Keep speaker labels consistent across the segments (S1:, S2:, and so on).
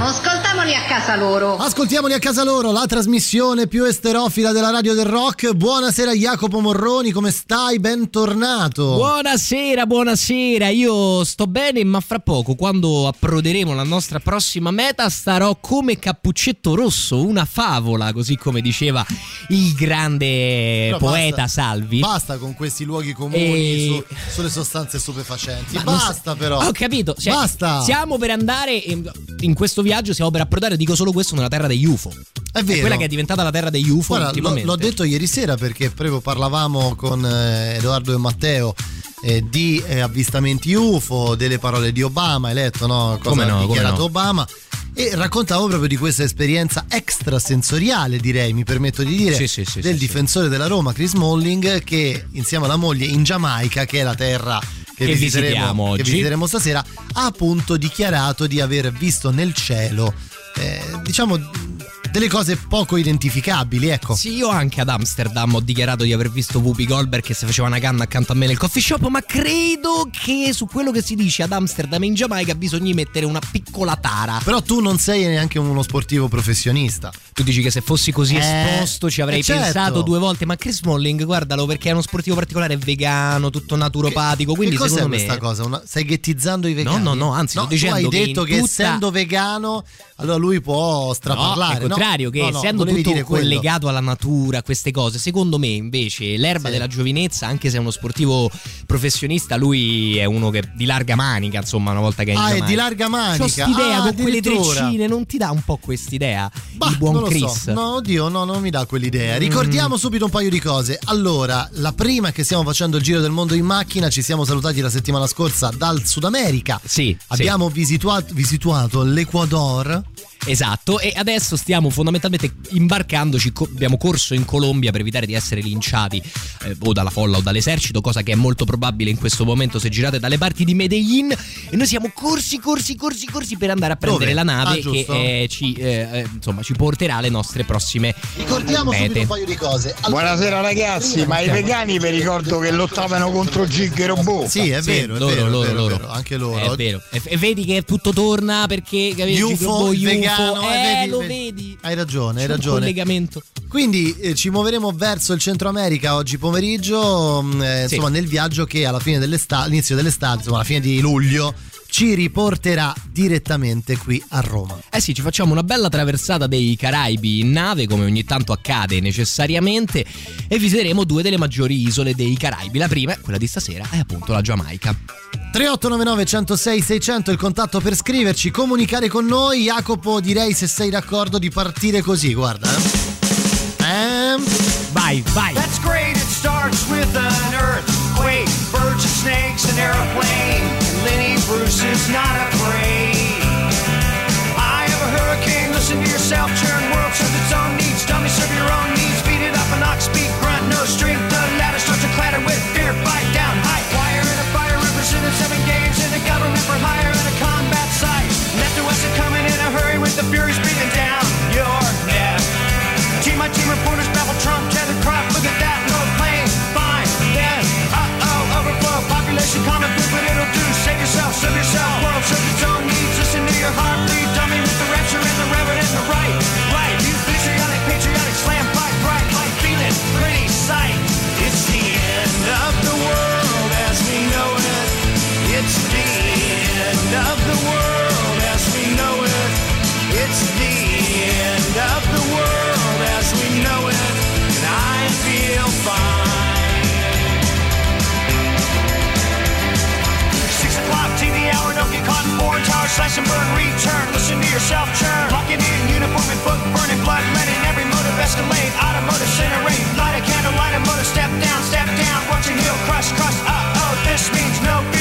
S1: Andiamo, ascoltamoli a casa loro.
S2: Ascoltiamoli a casa loro, la trasmissione più esterofila della radio del rock. Buonasera Jacopo Morroni, come stai? Bentornato.
S3: Buonasera, buonasera. Io sto bene, ma fra poco, quando approderemo alla nostra prossima meta, starò come Cappuccetto Rosso, una favola, così come diceva il grande
S2: Però
S3: poeta
S2: basta-
S3: Salvi.
S2: Basta con questi luoghi comuni
S3: E-
S2: su- sulle sostanze stupefacenti.
S3: Ma
S2: Basta
S3: sa-
S2: però.
S3: Ho capito. cioè,
S2: Basta.
S3: Stiamo per andare in, in questo viaggio, stiamo per approdare, dico solo questo, nella terra degli UFO.
S2: È vero.
S3: quella che è diventata la terra degli UFO
S2: Guarda, l'ho,
S3: ultimamente.
S2: l'ho detto ieri sera perché proprio parlavamo con eh, Edoardo e Matteo eh, di eh, avvistamenti UFO, delle parole di Obama, hai letto no? cosa
S3: Come no,
S2: ha dichiarato
S3: no.
S2: Obama. E raccontavo proprio di questa esperienza extrasensoriale, direi, mi permetto di dire,
S3: Sì, sì, sì,
S2: del difensore della Roma, Chris Molling, che insieme alla moglie in Giamaica, che è la terra che,
S3: Che
S2: visiteremo, che visiteremo stasera, ha appunto dichiarato di aver visto nel cielo, eh, diciamo, delle cose poco identificabili, ecco.
S3: Sì, io anche ad Amsterdam ho dichiarato di aver visto Whoopi Goldberg che si faceva una canna accanto a me nel coffee shop, ma credo che su quello che si dice ad Amsterdam e in Giamaica bisogna mettere una piccola tara.
S2: Però tu non sei neanche uno sportivo professionista.
S3: Tu dici che se fossi così
S2: Eh,
S3: esposto ci avrei
S2: eh, certo.
S3: pensato due volte, ma Chris Smalling, guardalo perché è uno sportivo particolare, è vegano, tutto naturopatico, quindi
S2: che
S3: secondo me
S2: questa cosa? Una- stai ghettizzando i vegani?
S3: No, no, no, anzi, sto
S2: tu
S3: dicendo
S2: hai
S3: che
S2: detto che
S3: tutta-
S2: essendo vegano, allora lui può
S3: No,
S2: straparlare.
S3: Contrario, che
S2: No, no,
S3: essendo tutto
S2: quello.
S3: collegato alla natura, a queste cose, secondo me invece l'erba
S2: Sì.
S3: della giovinezza, anche se è uno sportivo professionista, lui è uno che di larga manica, insomma, una volta che è in
S2: Ah, è di larga manica.
S3: C'ho st'idea
S2: Ah,
S3: con quelle treccine, non ti dà un po' quest'idea?
S2: Bah,
S3: il buon Chris.
S2: so. No, oddio, no, non mi dà quell'idea. Ricordiamo
S3: Mm.
S2: subito un paio di cose. Allora, la prima è che stiamo facendo il giro del mondo in macchina, ci siamo salutati la settimana scorsa dal Sud America.
S3: Sì,
S2: Abbiamo visituato, visituato l'Ecuador.
S3: Esatto, e adesso stiamo fondamentalmente imbarcandoci, co- abbiamo corso in Colombia per evitare di essere linciati eh, o dalla folla o dall'esercito, cosa che è molto probabile in questo momento se girate dalle parti di Medellin e noi siamo corsi, corsi, corsi, corsi per andare a prendere
S2: Dove?
S3: la nave
S2: Ah,
S3: che eh, ci, eh, eh, insomma, ci porterà alle nostre prossime
S2: Ricordiamo subito
S3: mete.
S2: un paio di cose. Allora-
S4: Buonasera ragazzi, ma i vegani vi ricordo che lottavano contro Gig e Robot.
S2: Sì, è
S3: Sì,
S2: vero, è
S3: loro,
S2: vero, è
S3: loro,
S2: vero, è
S3: loro.
S2: vero, anche loro.
S3: È vero. E, vedi che tutto torna perché capito,
S2: UFO,
S3: UFO,
S2: vegano,
S3: eh,
S2: eh, vedi,
S3: lo
S2: vedi. Hai ragione, hai ragione.
S3: collegamento.
S2: Quindi eh, ci muoveremo verso il Centro America oggi pomeriggio, mh, eh,
S3: Sì.
S2: insomma nel viaggio che alla fine dell'estate, all'inizio dell'estate, insomma alla fine di luglio, ci riporterà direttamente qui a Roma.
S3: Eh sì, ci facciamo una bella traversata dei Caraibi in nave, come ogni tanto accade necessariamente, e visiteremo due delle maggiori isole dei Caraibi. La prima, quella di stasera, è appunto la Giamaica.
S2: 3899 106 600 il contatto per scriverci, comunicare con noi. Jacopo, direi se sei d'accordo di partire così, guarda. Eh? Ehm,
S3: Vai, vai!
S5: That's great. It starts with an earthquake, birds and snakes, an airplane. And Lenny Bruce is not afraid. I have a hurricane. Listen to yourself. Churn world serves its own needs. Dummy serve your own needs. Beat it up and knock speak grunt. No strength. The fury's breathing down your neck. Team my team reporters babble Trump, slash and burn, return. Listen to yourself churn. Locking in uniform and book, burning blood, letting every motive escalate. Automotive incinerate, light a candle, light a motor, step down, step down. Watch your heel crush, crush. Oh, this means no fear.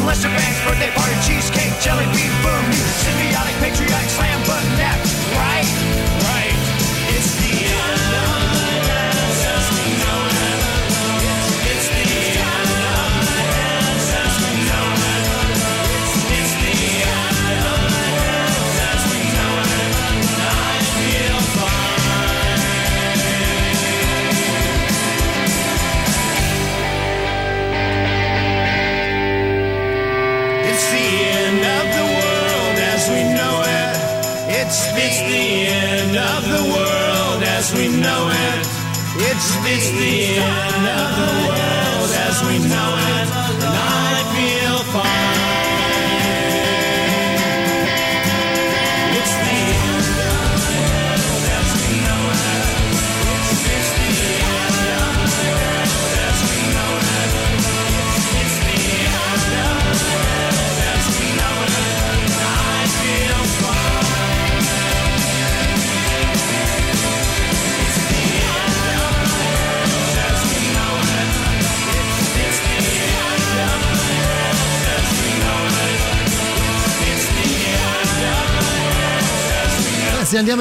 S6: And Lester Bangs, birthday party, cheesecake, jelly bean, boom. Symbiotic, patriotic, slam It's the, end of the world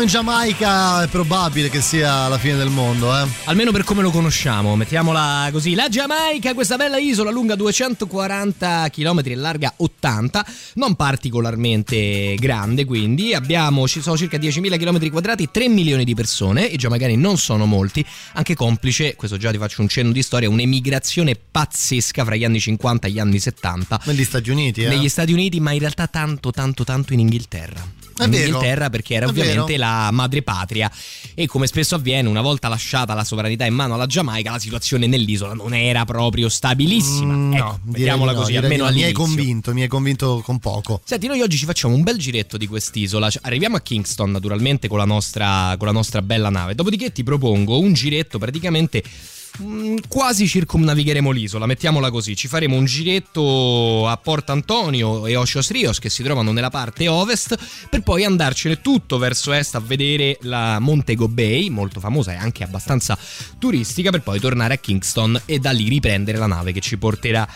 S2: Giamaica è probabile che sia la fine del mondo, eh.
S3: Almeno per come lo conosciamo, mettiamola così. La Giamaica, questa bella isola lunga 240 km e larga 80, non particolarmente grande, quindi abbiamo ci sono circa 10.000 km quadrati, 3 milioni di persone, i giamaicani non sono molti, anche complice, questo già ti faccio un cenno di storia, un'emigrazione pazzesca fra gli anni 50 e gli anni 70
S2: Negli Stati Uniti, eh.
S3: negli Stati Uniti, ma in realtà tanto, tanto, tanto in Inghilterra.
S2: È
S3: in
S2: vero.
S3: Inghilterra perché era ovviamente
S2: vero.
S3: la madrepatria e come spesso avviene una volta lasciata la sovranità in mano alla Giamaica la situazione nell'isola non era proprio stabilissima
S2: Mm,
S3: ecco,
S2: no, di no,
S3: così almeno
S2: no. Mi hai convinto, mi hai convinto con poco.
S3: Senti, noi oggi ci facciamo un bel giretto di quest'isola. Cioè, arriviamo a Kingston, naturalmente, con la, nostra, con la nostra bella nave. Dopodiché ti propongo un giretto praticamente. Mm, Quasi circumnavigheremo l'isola, mettiamola così. Ci faremo un giretto a Port Antonio e Ocios Rios che si trovano nella parte ovest, per poi andarcene tutto verso est a vedere la Montego Bay, molto famosa e anche abbastanza turistica, per poi tornare a Kingston e da lì riprendere la nave che ci porterà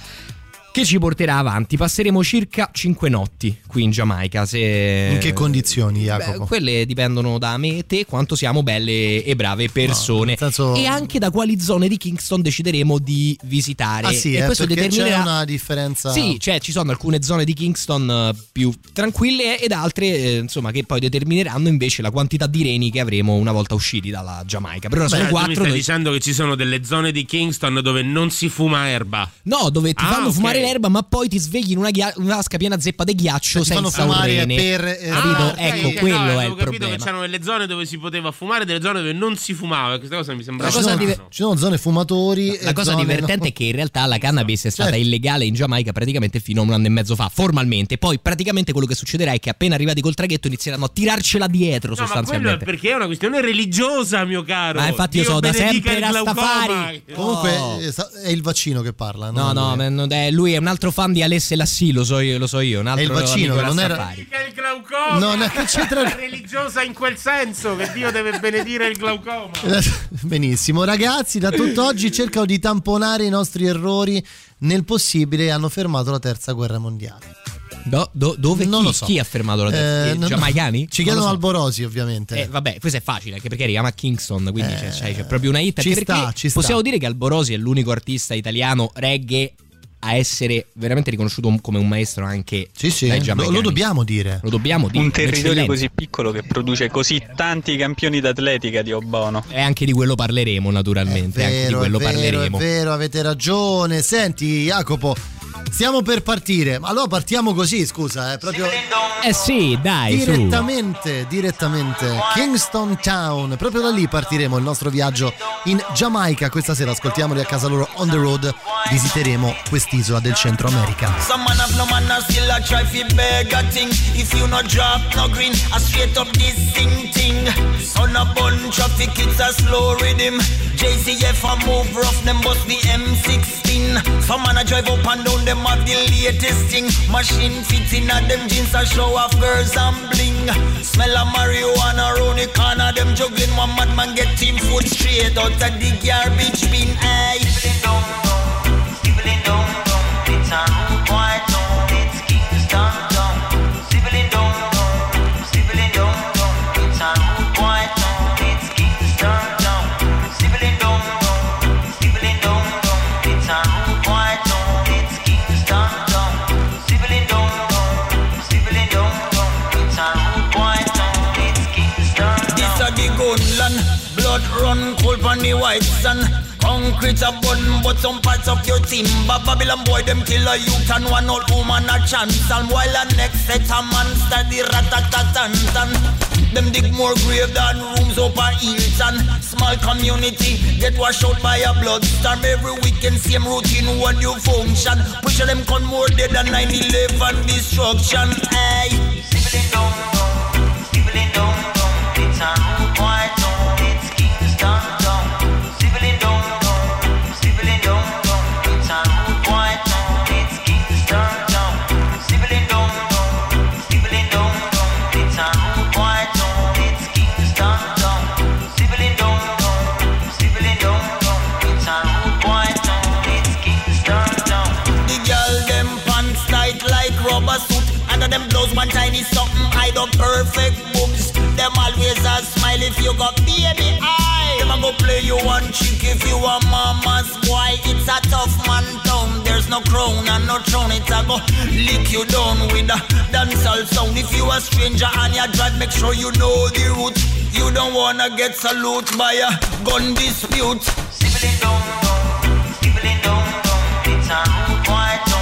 S3: che ci porterà avanti. Passeremo circa 5 notti qui in Giamaica. Se...
S2: In che condizioni,
S3: Beh,
S2: Jacopo?
S3: quelle dipendono da me e te quanto siamo belle e brave persone
S2: nel senso-
S3: e anche da quali zone di Kingston decideremo di visitare.
S2: Ah sì,
S3: e
S2: eh,
S3: questo
S2: perché
S3: determinerà
S2: c'è una differenza.
S3: sì, cioè ci sono alcune zone di Kingston eh, più tranquille ed altre eh, insomma che poi determineranno invece la quantità di reni che avremo una volta usciti dalla Giamaica. Per ora
S7: Cioè,
S3: sono
S7: tu mi
S3: quattro.
S7: stai
S3: noi-
S7: dicendo che ci sono delle zone di Kingston dove non si fuma erba.
S3: No, dove ti
S7: Ah,
S3: fanno
S7: ok.
S3: fumare l'erba, ma poi ti svegli in una, ghia- una vasca piena zeppa di ghiaccio
S2: fanno
S3: senza un
S2: fumare
S3: rene.
S2: per, eh,
S3: Capito?
S2: Ah, ok,
S3: ecco,
S2: ok,
S3: quello
S7: no,
S3: è
S7: avevo
S3: il
S7: capito
S3: problema.
S7: che c'erano delle zone dove si poteva fumare e delle zone dove non si fumava. Questa cosa mi sembrava
S3: La cosa
S7: strano.
S3: dive-
S2: Ci sono zone fumatori.
S3: La
S2: e
S3: cosa
S2: zone
S3: divertente
S2: no.
S3: è che in realtà la cannabis è stata
S2: Certo.
S3: illegale in Giamaica praticamente fino a un anno e mezzo fa, formalmente. Poi praticamente quello che succederà è che appena arrivati col traghetto inizieranno a tirarcela dietro
S7: No, ma quello è
S3: sostanzialmente.
S7: perché è una questione religiosa, mio caro.
S3: Ma infatti io
S7: Dio
S3: so da sempre. Rastafari.
S2: Comunque
S3: Oh.
S2: eh, è il vaccino che parla.
S3: No,
S2: non
S3: no,
S2: lui.
S3: È- lui è un altro fan di Alessia Lassi, lo so io, lo so io. Un altro
S2: il vaccino, non era-
S7: il glaucoma.
S2: Non è che c'entra-
S7: È religiosa in quel senso che Dio deve benedire il glaucoma.
S2: Benissimo, ragazzi, da tutt'oggi cercano di tamponare i nostri errori. Nel possibile hanno fermato la terza guerra mondiale.
S3: Do- do- dove
S2: Non
S3: chi,
S2: lo so.
S3: chi ha fermato la terza?
S2: Eh, no.
S3: giamaicani?
S2: Ci chiedono
S3: so.
S2: Alborosi, ovviamente.
S3: Eh, vabbè, questo è facile anche perché arriviamo a Kingston, quindi c'è, c'è- c'è proprio una hit.
S2: ci sta, ci sta.
S3: Possiamo dire che Alborosi è l'unico artista italiano reggae a essere veramente riconosciuto come un maestro anche
S2: Sì, sì,
S3: dai
S2: lo,
S3: giamaicani.
S2: lo dobbiamo dire.
S3: Lo dobbiamo dire.
S8: Un territorio così piccolo che produce così tanti campioni d'atletica di Obono.
S3: E anche di quello parleremo, naturalmente. anche di
S2: Vero,
S3: quello
S2: è vero,
S3: parleremo.
S2: È vero, avete ragione. Senti, Jacopo, stiamo per partire. Ma Allora partiamo così, scusa, eh, proprio
S3: Eh sì, dai, su.
S2: direttamente, direttamente Kingston Town. Proprio da lì partiremo il nostro viaggio in Giamaica. Questa sera ascoltiamoli a casa loro on the road. Visiteremo quest'isola del Centro America.
S9: Some man have no man and still a try fi beg a thing. If you no drop no green, I straight up this thing thing. Son a bun traffic, it's a slow rhythm. JCF a move rough, them bust the M16. Some man a drive up and down, them have the latest thing. Machine fits in and them jeans a show off girls and bling. Smell of marijuana round the corner, them juggling one madman get team foot straight out of the garbage bin. Aye. It's a rude boy town. Sun. Concrete a bun, but some parts of your team. But Babylon boy, them kill a youth and one old woman a chance. And while the next set a man start the rat-a-tat-tan-tan. Them dig more grave than rooms up a Hilton. Small community get washed out by a bloodstorm. Every weekend, same routine, one new function. Push them con more dead than 9-11 destruction. Sibling down, down. Chick if you a mama's boy. It's a tough man town. There's no crown and no throne. It's a go lick you down with a dancehall sound. If you a stranger and you drive, make sure you know the route. You don't wanna get salute by a gun dispute. Sibling down, down, sibling down, down. It's a rude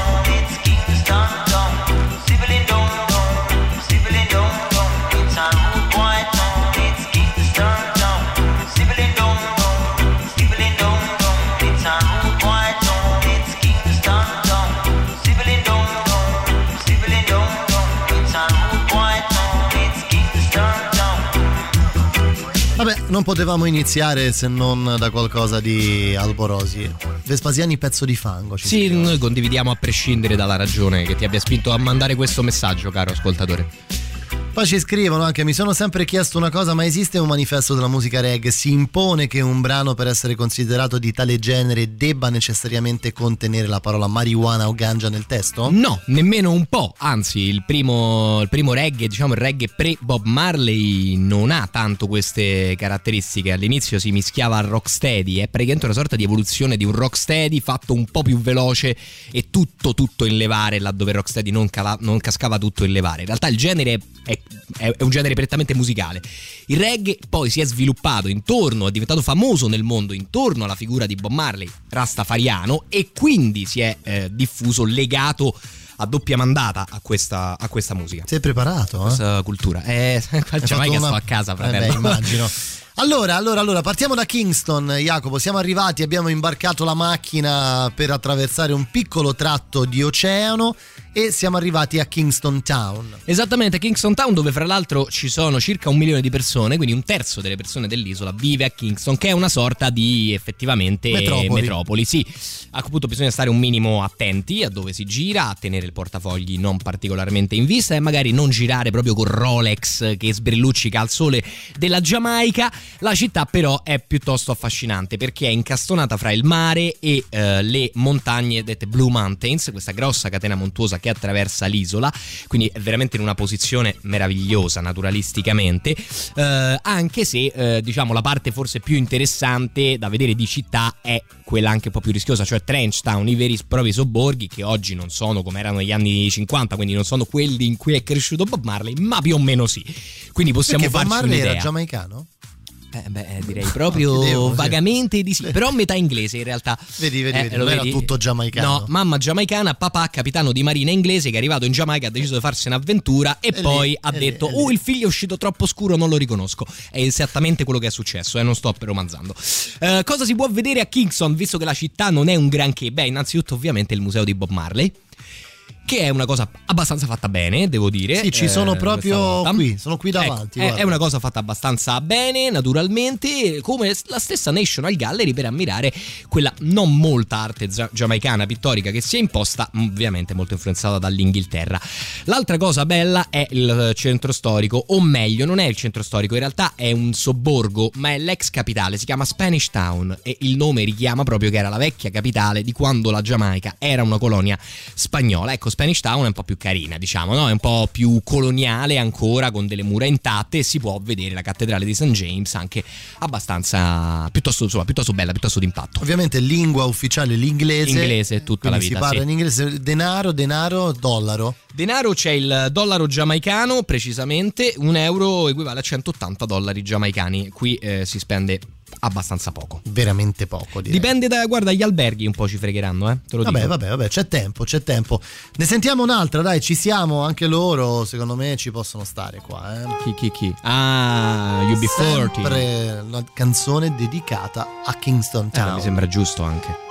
S2: non potevamo iniziare se non da qualcosa di Alborosi. Vespasiani pezzo di fango. ci
S3: Sì, noi condividiamo a prescindere dalla ragione che ti abbia spinto a mandare questo messaggio, caro ascoltatore.
S2: Poi ci scrivono anche: Mi sono sempre chiesto una cosa, ma esiste un manifesto della musica reggae? Si impone che un brano per essere considerato di tale genere debba necessariamente contenere la parola marijuana o ganja nel testo?
S3: No, nemmeno un po', anzi il primo, il primo reggae, diciamo il reggae pre-Bob Marley non ha tanto queste caratteristiche, all'inizio si mischiava al rocksteady, è praticamente una sorta di evoluzione di un rocksteady fatto un po' più veloce e tutto tutto in levare laddove rocksteady non, cala- non cascava tutto in levare, in realtà il genere è, è- un genere prettamente musicale, il reggae poi si è sviluppato intorno, è diventato famoso nel mondo intorno alla figura di Bob Marley, rastafariano e quindi si è eh, diffuso, legato a doppia mandata a questa, a questa musica.
S2: Sei preparato? Eh?
S3: Questa cultura. Eh, qua in
S2: Hai
S3: Giamaica
S2: fatto una-
S3: sto a casa,
S2: Eh
S3: fratello.
S2: beh, immagino. Allora, allora, allora, partiamo da Kingston, Jacopo. Siamo arrivati, abbiamo imbarcato la macchina per attraversare un piccolo tratto di oceano e siamo arrivati a Kingston Town.
S3: Esattamente, Kingston Town, dove fra l'altro ci sono circa un milione di persone, quindi un terzo delle persone dell'isola vive a Kingston, che è una sorta di effettivamente
S2: Metropoli.
S3: Sì, appunto bisogna stare un minimo attenti a dove si gira, a tenere il portafogli non particolarmente in vista e magari non girare proprio con Rolex che sbrilluccica al sole della Giamaica. La città però è piuttosto affascinante perché è incastonata fra il mare e eh, le montagne dette Blue Mountains, questa grossa catena montuosa che attraversa l'isola, quindi è veramente in una posizione meravigliosa naturalisticamente, eh, anche se eh, diciamo la parte forse più interessante da vedere di città è quella anche un po' più rischiosa, cioè Trench Town, i veri e propri sobborghi che oggi non sono come erano negli anni 50, quindi non sono quelli in cui è cresciuto Bob Marley, ma più o meno sì. Quindi possiamo
S2: Perché Bob
S3: farci
S2: Marley
S3: un'idea.
S2: era giamaicano?
S3: Eh, beh, direi proprio
S2: sì.
S3: vagamente di sì, però metà inglese in realtà.
S2: Vedi, vedi,
S3: Eh,
S2: vedi, non era
S3: vedi?
S2: tutto giamaicano.
S3: No, mamma giamaicana, papà capitano di marina inglese che è arrivato in Giamaica, ha deciso di farsi un'avventura e,
S2: lì,
S3: poi ha
S2: e lì,
S3: detto
S2: e lì.
S3: "Oh, il figlio è uscito troppo scuro, non lo riconosco". È esattamente quello che è successo, e non sto romanzando. Eh, cosa si può vedere a Kingston, visto che la città non è un granché? Beh, innanzitutto ovviamente il museo di Bob Marley. Che è una cosa abbastanza fatta bene, devo dire.
S2: Sì, ci sono
S3: eh,
S2: proprio qui, sono qui
S3: Ecco,
S2: davanti,
S3: è-
S2: guarda.
S3: è una cosa fatta abbastanza bene, naturalmente, come la stessa National Gallery per ammirare quella non molta arte giamaicana pittorica che si è imposta, ovviamente molto influenzata dall'Inghilterra. L'altra cosa bella è il centro storico, o meglio, non è il centro storico, in realtà è un sobborgo, ma è l'ex capitale, si chiama Spanish Town e il nome richiama proprio che era la vecchia capitale di quando la Giamaica era una colonia spagnola. Ecco, Spanish Town è un po' più carina, diciamo, no? È un po' più coloniale ancora, con delle mura intatte e si può vedere la cattedrale di St. James anche abbastanza piuttosto, insomma, piuttosto bella, piuttosto d'impatto.
S2: Ovviamente lingua ufficiale l'inglese.
S3: Inglese tutta la vita,
S2: Si parla
S3: sì.
S2: in inglese denaro, denaro, dollaro.
S3: Denaro c'è il dollaro giamaicano, precisamente un euro equivale a 180 dollari giamaicani. Qui eh, si spende
S10: abbastanza poco.
S2: Veramente poco. Direi.
S10: Dipende da, guarda, gli alberghi un po' ci fregheranno, eh. Te lo
S2: Vabbè,
S10: dico.
S2: vabbè, vabbè, c'è tempo, c'è tempo. Ne sentiamo un'altra, dai, ci siamo, anche loro, secondo me ci possono stare qua, eh.
S10: Chi, chi, chi? Ah, UB40.
S2: Sempre una canzone dedicata a Kingston
S10: Eh,
S2: Town.
S10: mi sembra giusto anche.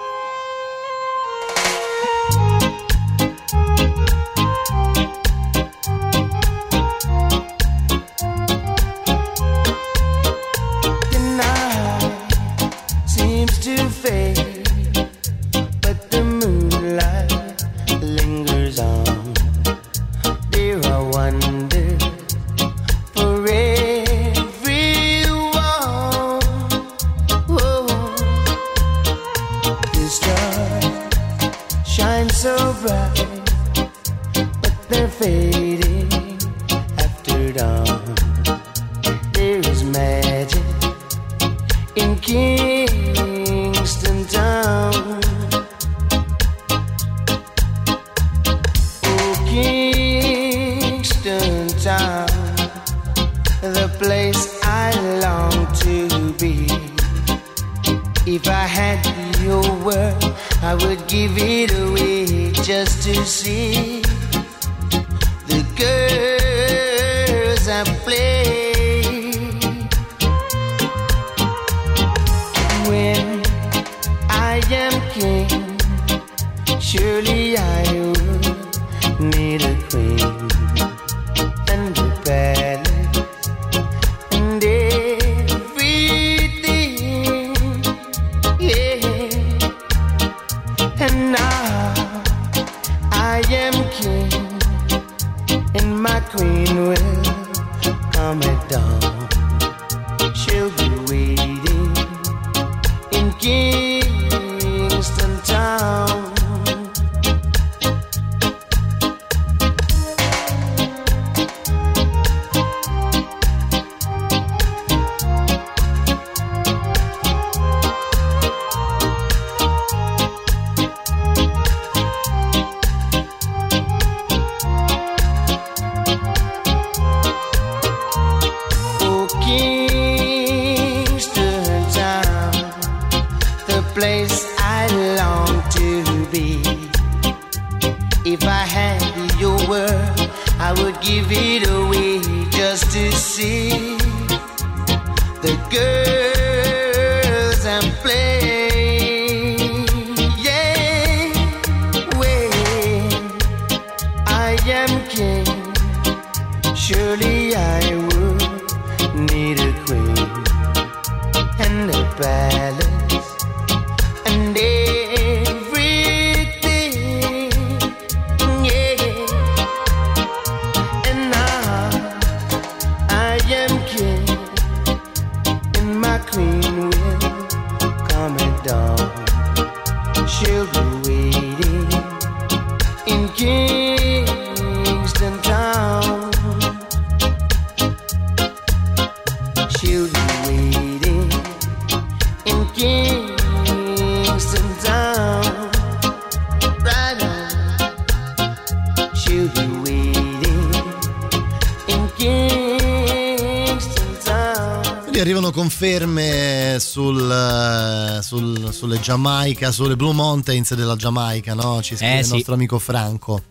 S2: Sulle Giamaica, sulle Blue Mountains della Giamaica, no? Ci scrive
S10: Eh,
S2: il
S10: sì.
S2: nostro amico Franco.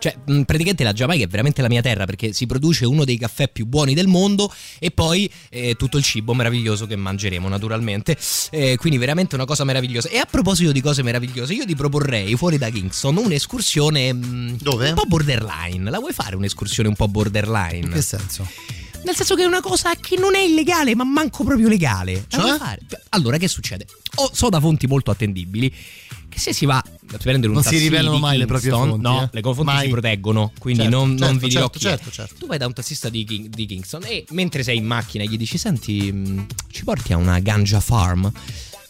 S10: Cioè, praticamente la Giamaica è veramente la mia terra perché si produce uno dei caffè più buoni del mondo e poi eh, tutto il cibo meraviglioso che mangeremo naturalmente. Eh, quindi veramente una cosa meravigliosa. E a proposito di cose meravigliose, io ti proporrei fuori da Kingston un'escursione mh,
S2: Dove?
S10: un po' borderline. La vuoi fare un'escursione un po' borderline?
S2: In che senso?
S10: Nel senso che è una cosa che non è illegale, ma manco proprio legale.
S2: Cioè?
S10: Allora, che succede? Ho- so da fonti molto attendibili che se si va a prendere un
S2: Non si rivelano mai le proprie
S10: Kingston-
S2: fonti,
S10: No,
S2: eh?
S10: le fonti
S2: Mai.
S10: si proteggono, quindi
S2: Certo,
S10: non, non
S2: certo,
S10: vi dirò
S2: certo,
S10: chi è.
S2: certo, certo.
S10: Tu vai da un tassista di, King- di Kingston e mentre sei in macchina gli dici "Senti, mh, ci porti a una ganja farm?"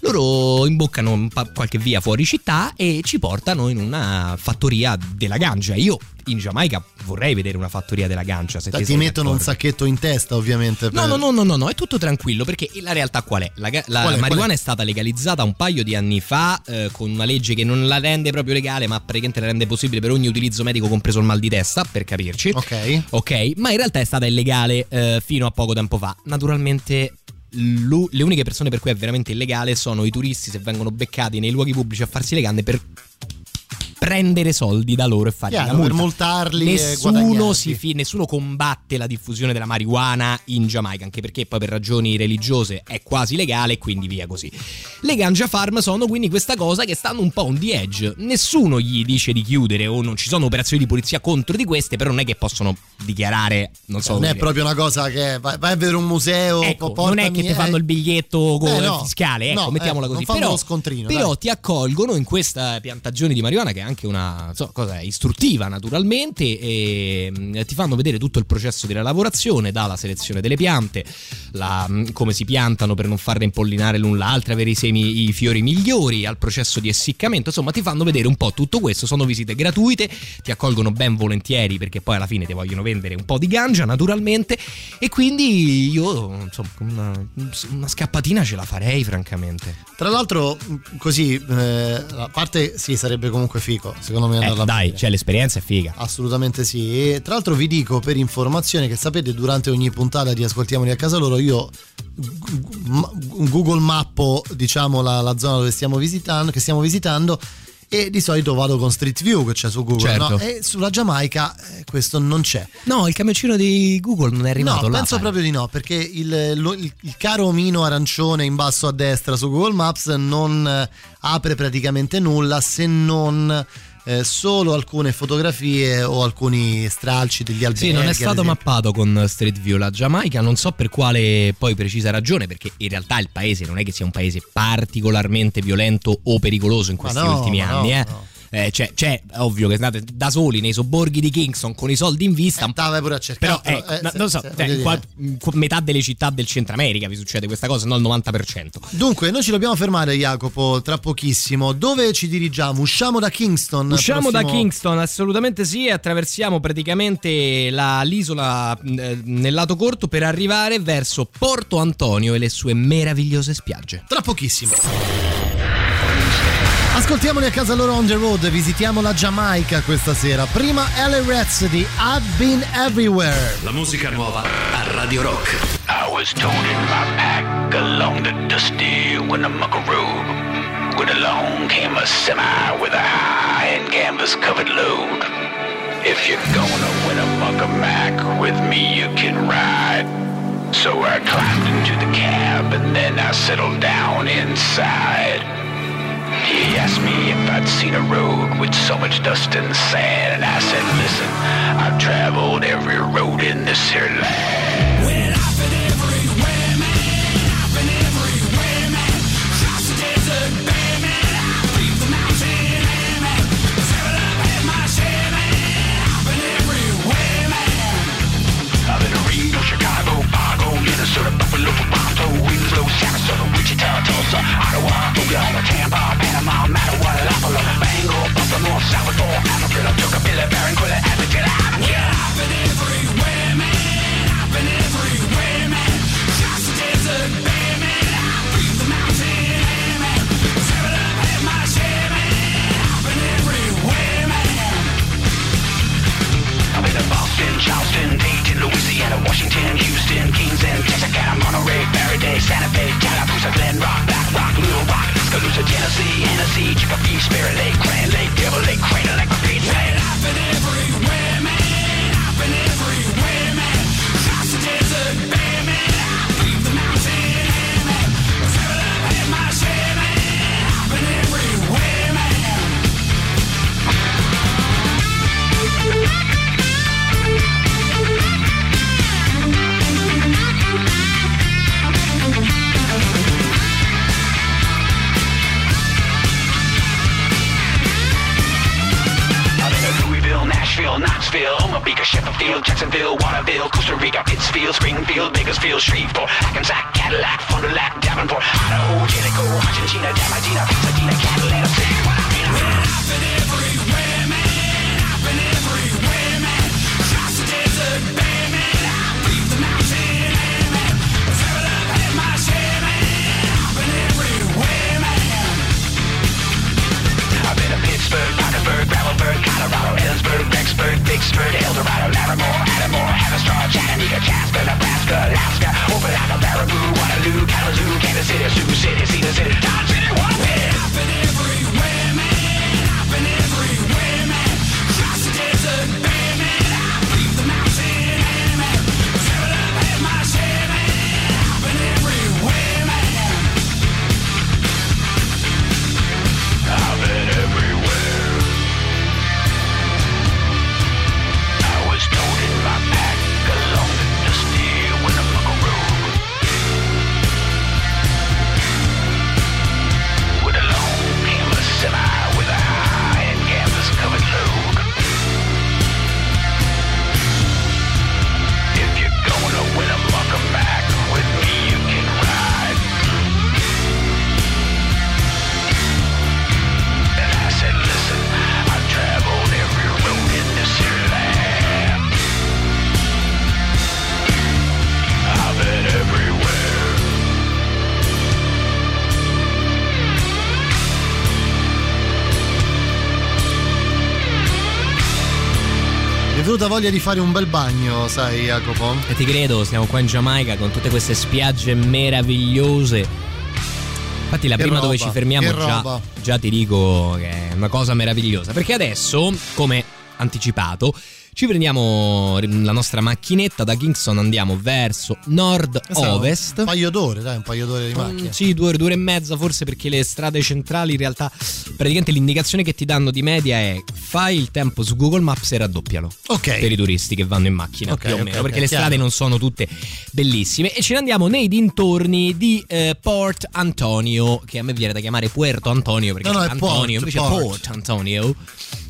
S10: Loro imboccano un qualche via fuori città e ci portano in una fattoria della ganja. Io in Giamaica vorrei vedere una fattoria della ganja. Se
S2: Cioè, ti mettono un
S10: d'accordo.
S2: sacchetto in testa, ovviamente.
S10: No,
S2: per-
S10: no, no, no, no, no, è tutto tranquillo perché la realtà qual è? La, la
S2: Qual è,
S10: marijuana
S2: qual è?
S10: è? stata legalizzata un paio di anni fa eh, con una legge che non la rende proprio legale, ma praticamente la rende possibile per ogni utilizzo medico, compreso il mal di testa, per capirci.
S2: Ok.
S10: Ok, ma in realtà è stata illegale eh, fino a poco tempo fa. Naturalmente
S3: le uniche persone per cui è veramente illegale sono i turisti se vengono beccati nei luoghi pubblici a farsi le canne per prendere soldi da loro e fargli
S2: Chiaro,
S3: multa.
S2: per multarli
S3: nessuno, fi- nessuno combatte la diffusione della marijuana in Giamaica, anche perché poi per ragioni religiose è quasi legale e quindi via così. Le ganja farm sono quindi questa cosa che stanno un po' on the edge. Nessuno gli dice di chiudere o non ci sono operazioni di polizia contro di queste, però non è che possono dichiarare, non so
S2: non è
S3: dire.
S2: proprio una cosa che vai, vai a vedere un museo,
S3: Ecco, non è che ti fanno il biglietto
S2: Eh, no.
S3: fiscale, ecco,
S2: No,
S3: mettiamola
S2: eh,
S3: così. però, però
S2: dai.
S3: ti accolgono in questa piantagione di marijuana che è anche una so, cosa istruttiva naturalmente e mm, ti fanno vedere tutto il processo della lavorazione, dalla selezione delle piante, la- mm, come si piantano per non farle impollinare l'un l'altra, avere i semi, i fiori migliori, al processo di essiccamento, insomma ti fanno vedere un po' tutto questo, sono visite gratuite, ti accolgono ben volentieri perché poi alla fine ti vogliono vendere un po' di ganja naturalmente. E quindi io insomma una, una scappatina ce la farei francamente.
S2: Tra l'altro, così, eh, a parte sì, sarebbe comunque fico, secondo me
S3: Eh,
S2: andarla a
S3: dai, cioè l'esperienza è figa.
S2: Assolutamente sì. E tra l'altro vi dico per informazione che sapete durante ogni puntata di Ascoltiamoli a casa loro io Google mappo diciamo la, la zona dove stiamo visitando, che stiamo visitando e di solito vado con Street View che c'è su Google
S3: Certo.
S2: no? e sulla Giamaica eh, questo non c'è.
S3: No, il camioncino di Google non è arrivato
S2: No,
S3: là.
S2: penso
S3: sai.
S2: proprio di no, perché il, lo- il- il caro omino arancione in basso a destra su Google Maps non eh, apre praticamente nulla se non eh, solo alcune fotografie o alcuni stralci degli alberghi.
S3: Sì, non è stato mappato con Street View la Giamaica, non so per quale poi precisa ragione, perché in realtà il paese non è che sia un paese particolarmente violento o pericoloso in questi
S2: no,
S3: ultimi anni,
S2: no,
S3: eh.
S2: no.
S3: Eh, c'è, c'è, ovvio che andate da soli nei sobborghi di Kingston con i soldi in vista.
S2: Eh, Stava pure a cercare.
S3: Però, ecco,
S2: eh,
S3: no,
S2: se-
S3: non so,
S2: se-
S3: cioè,
S2: voglio
S3: in
S2: dire.
S3: qual- in qu- metà delle città del Centro America vi succede questa cosa, no il 90%.
S2: Dunque, noi ci dobbiamo fermare, Jacopo, tra pochissimo. Dove ci dirigiamo? Usciamo da Kingston.
S3: Usciamo da
S2: prossimo-
S3: Kingston, assolutamente sì, e attraversiamo praticamente la- l'isola eh, nel lato corto per arrivare verso Porto Antonio e le sue meravigliose spiagge.
S2: Tra pochissimo. Ascoltiamoli a casa loro on the road, visitiamo la Giamaica questa sera. Prima LA Rats di I've Been Everywhere.
S11: La musica nuova a Radio Rock.
S12: I was toting my pack along the dusty Winnemuckaroo when along came a semi with a high and canvas covered load. If you're gonna Winnemucca Mac with me, you can ride. So I climbed into the cab and then I settled down inside. He asked me if I'd seen a road with so much dust and sand, and I said, listen, I've traveled every road in this here land. I've been everywhere, man, I've been everywhere, man. The desert, the mountain, man. My man, I've been everywhere, man. I've been to Reno, Chicago, Minnesota, Buffalo, Sarasota, Wichita, Tulsa, Ottawa, Oklahoma, Tampa, Panama, Mattawa, Bangor, Salvador, Amarillo, Tucapilla, Barranquilla, Yeah, I've been everywhere, man. I've been everywhere, man. Across the desert, bare, man. I the man. Up, my. I've been everywhere, man. I've been to Boston, Charleston, Louisiana, Washington, Houston, Kingston, Texarkana, Monterey, Faraday, Santa Fe, Tallapoosa, Glen Rock, Black Rock, Little Rock, Tuscaloosa, Tennessee, Hennessy, Chicopee, Spirit Lake, Grand Lake, Devil Lake, Crater Lake, Repeat Lake. I've Nashville, Knoxville, Omaha, Sheffield, Jacksonville, Waterville, Costa Rica, Pittsfield, Springfield, Bakersfield, Shreveport, Hackensack, Cadillac, Fond du Lac, Davenport, Idaho, Jellicoe, Argentina, Diamantina, Pasadena, Catalina, City, I've been everywhere, man. I've been everywhere, man. Across the desert, bare, man. I breathe the mountain man. Travel up, my share, man. I've been everywhere, man. I've been to Pittsburgh, Parkersburg, Gravelburg, Colorado, Pittsburgh, Big Spurt, Eldorado, Laramore, Adamore, Havistraw, Chattanooga, Casper, Nebraska, Alaska, Opelika, Baraboo, Waterloo,
S2: Kalamazoo, Kansas City, Sioux City, Cedar City, Dodge City, Winnipeg. I've everywhere. Voglia di fare un bel bagno, sai, Jacopo?
S3: E ti credo, siamo qua in Giamaica con tutte queste spiagge meravigliose. Infatti la
S2: Che
S3: prima
S2: roba,
S3: dove ci fermiamo già, già ti dico che è una cosa meravigliosa. Perché adesso, come anticipato, ci prendiamo la nostra macchinetta da Kingston, andiamo verso nord-ovest.
S2: Un paio d'ore, dai, un paio d'ore di macchina.
S3: Mm, Sì, due ore, due ore e mezza, forse perché le strade centrali in realtà praticamente l'indicazione che ti danno di media è fai il tempo su Google Maps e raddoppialo.
S2: Ok.
S3: Per i turisti che vanno in macchina,
S2: Ok,
S3: più o meno,
S2: ok,
S3: perché le
S2: chiaro.
S3: strade non sono tutte bellissime. E ce ne andiamo nei dintorni di eh, Port Antonio, che a me viene da chiamare Puerto Antonio, perché
S2: No, no, è
S3: Antonio
S2: Port,
S3: invece
S2: Port.
S3: Port Antonio.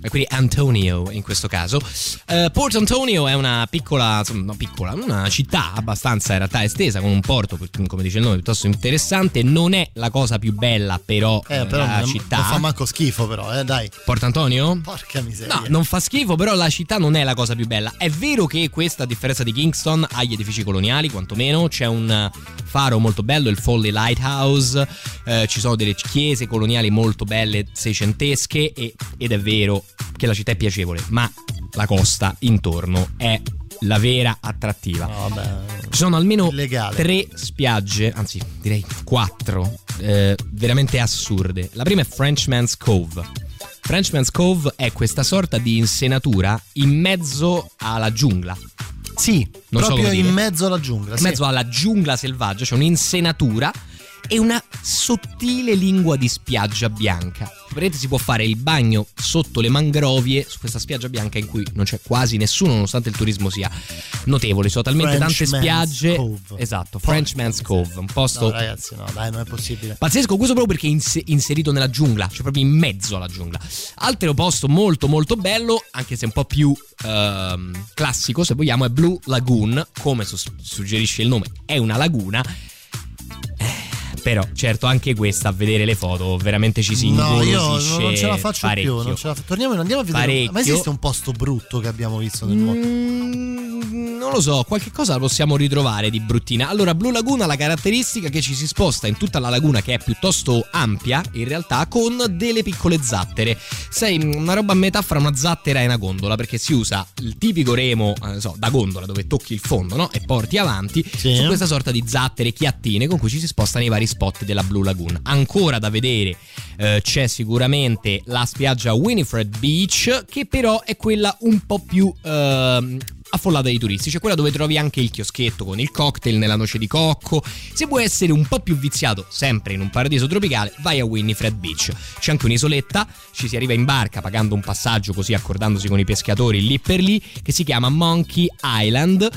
S3: E quindi Antonio in questo caso. Eh, Port Antonio è una piccola, insomma, no, piccola, una città abbastanza in realtà estesa, con un porto, come dice il nome, piuttosto interessante. Non è la cosa più bella, però,
S2: Eh, però
S3: la
S2: non,
S3: città.
S2: non fa manco schifo, però, eh, dai.
S3: Port Antonio?
S2: Porca miseria.
S3: No, non fa schifo, però la città non è la cosa più bella. È vero che questa, a differenza di Kingston, ha gli edifici coloniali, quantomeno. C'è un eh, faro molto bello, il Folly Lighthouse. eh, ci sono delle chiese coloniali molto belle, seicentesche. E, ed è vero che la città è piacevole, ma la costa intorno è la vera attrattiva.
S2: No.
S3: Ci sono almeno
S2: Illegale.
S3: tre spiagge, anzi direi quattro, eh, veramente assurde. La prima è Frenchman's Cove. Frenchman's Cove è questa sorta di insenatura in mezzo alla giungla.
S2: Sì,
S3: Non so
S2: proprio
S3: come
S2: in mezzo alla giungla.
S3: In
S2: sì.
S3: mezzo alla giungla selvaggia c'è un'insenatura e una sottile lingua di spiaggia bianca. Praticamente si può fare il bagno sotto le mangrovie su questa spiaggia bianca in cui non c'è quasi nessuno, nonostante il turismo sia notevole. Sono talmente tante
S2: Frenchman's
S3: spiagge.
S2: Cove.
S3: Esatto, Frenchman's Cove, un posto
S2: No, ragazzi, no, dai, non è possibile.
S3: Pazzesco, questo proprio perché è ins- inserito nella giungla, cioè proprio in mezzo alla giungla. Altro posto molto molto bello, anche se un po' più ehm, classico se vogliamo, è Blue Lagoon, come suggerisce il nome, è una laguna. Però certo anche questa a vedere le foto veramente ci si
S2: No, io non ce la faccio
S3: parecchio.
S2: più. Non ce la fa- Torniamo, andiamo a vedere.
S3: Parecchio.
S2: Ma esiste un posto brutto che abbiamo visto nel mondo?
S3: Mm, non lo so, qualche cosa la possiamo ritrovare di bruttina. Allora, Blue Laguna ha la caratteristica che ci si sposta in tutta la laguna che è piuttosto ampia, in realtà, con delle piccole zattere. Sei una roba a metà fra una zattera e una gondola, perché si usa il tipico remo, eh, non so, da gondola dove tocchi il fondo, no? E porti avanti
S2: Sì.
S3: su questa sorta di zattere chiattine con cui ci si sposta nei vari spot della Blue Lagoon. Ancora da vedere eh, c'è sicuramente la spiaggia Winifred Beach, che però è quella un po' più ehm, affollata di turisti, cioè quella dove trovi anche il chioschetto con il cocktail nella noce di cocco. Se vuoi essere un po' più viziato, sempre in un paradiso tropicale, vai a Winifred Beach. C'è anche un'isoletta, ci si arriva in barca pagando un passaggio così accordandosi con i pescatori lì per lì, che si chiama Monkey Island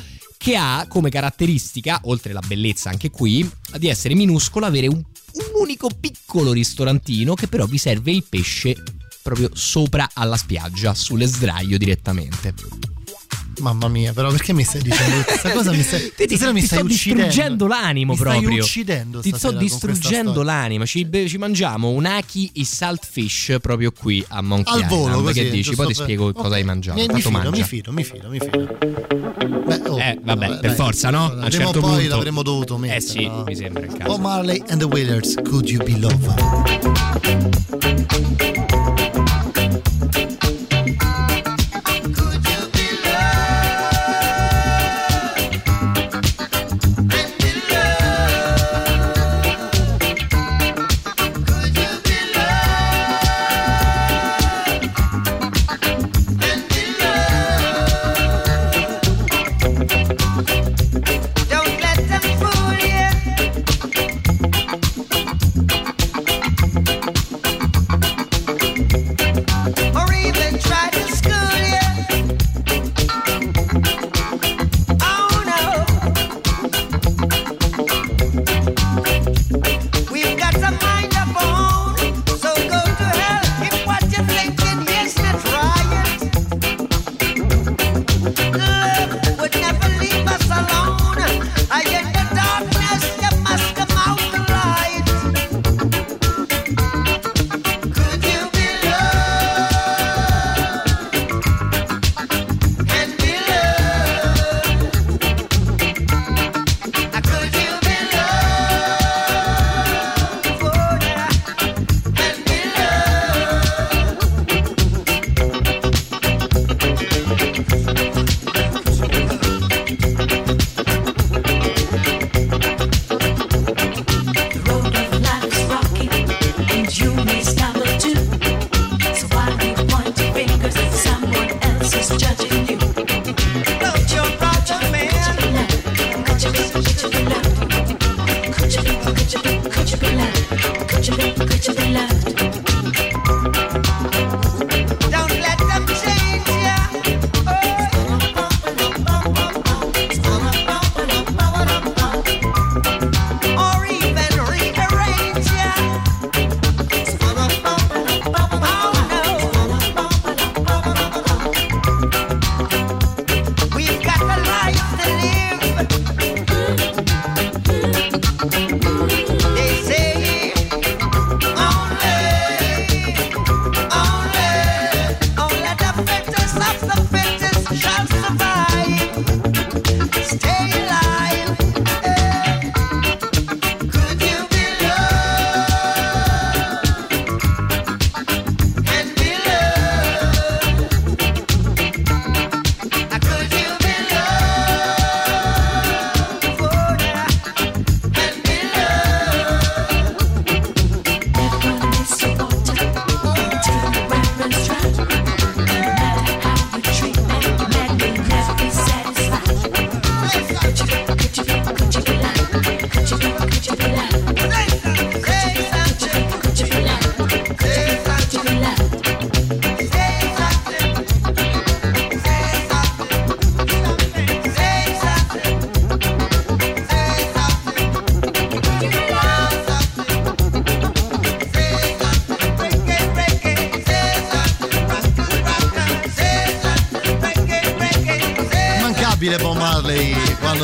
S3: che ha come caratteristica, oltre la bellezza anche qui, di essere minuscola, avere un, un unico piccolo ristorantino che però vi serve il pesce proprio sopra alla spiaggia, sulle sdraio direttamente.
S2: Mamma mia, però perché mi stai dicendo questa cosa? Mi stai,
S3: Ti, ti-
S2: mi stai
S3: sto
S2: uccidendo.
S3: distruggendo l'animo
S2: Mi
S3: proprio.
S2: Stai uccidendo
S3: Ti sto distruggendo l'anima. Ci, ci mangiamo un aki e saltfish proprio qui a Monkey
S2: Al volo,
S3: Island.
S2: così,
S3: che dici? Poi ti
S2: per-
S3: spiego
S2: Ok.
S3: cosa hai mangiato.
S2: Mi, mi fido,
S3: mangia.
S2: mi fido, mi fido, mi fido. Beh,
S3: Eh, vabbè, per
S2: dai,
S3: forza, no? A un
S2: Prima
S3: certo
S2: o poi
S3: punto.
S2: l'avremmo dovuto mettere.
S3: Eh sì,
S2: no?
S3: mi sembra il caso.
S2: Bob Marley and the Wailers, Could You Be Love?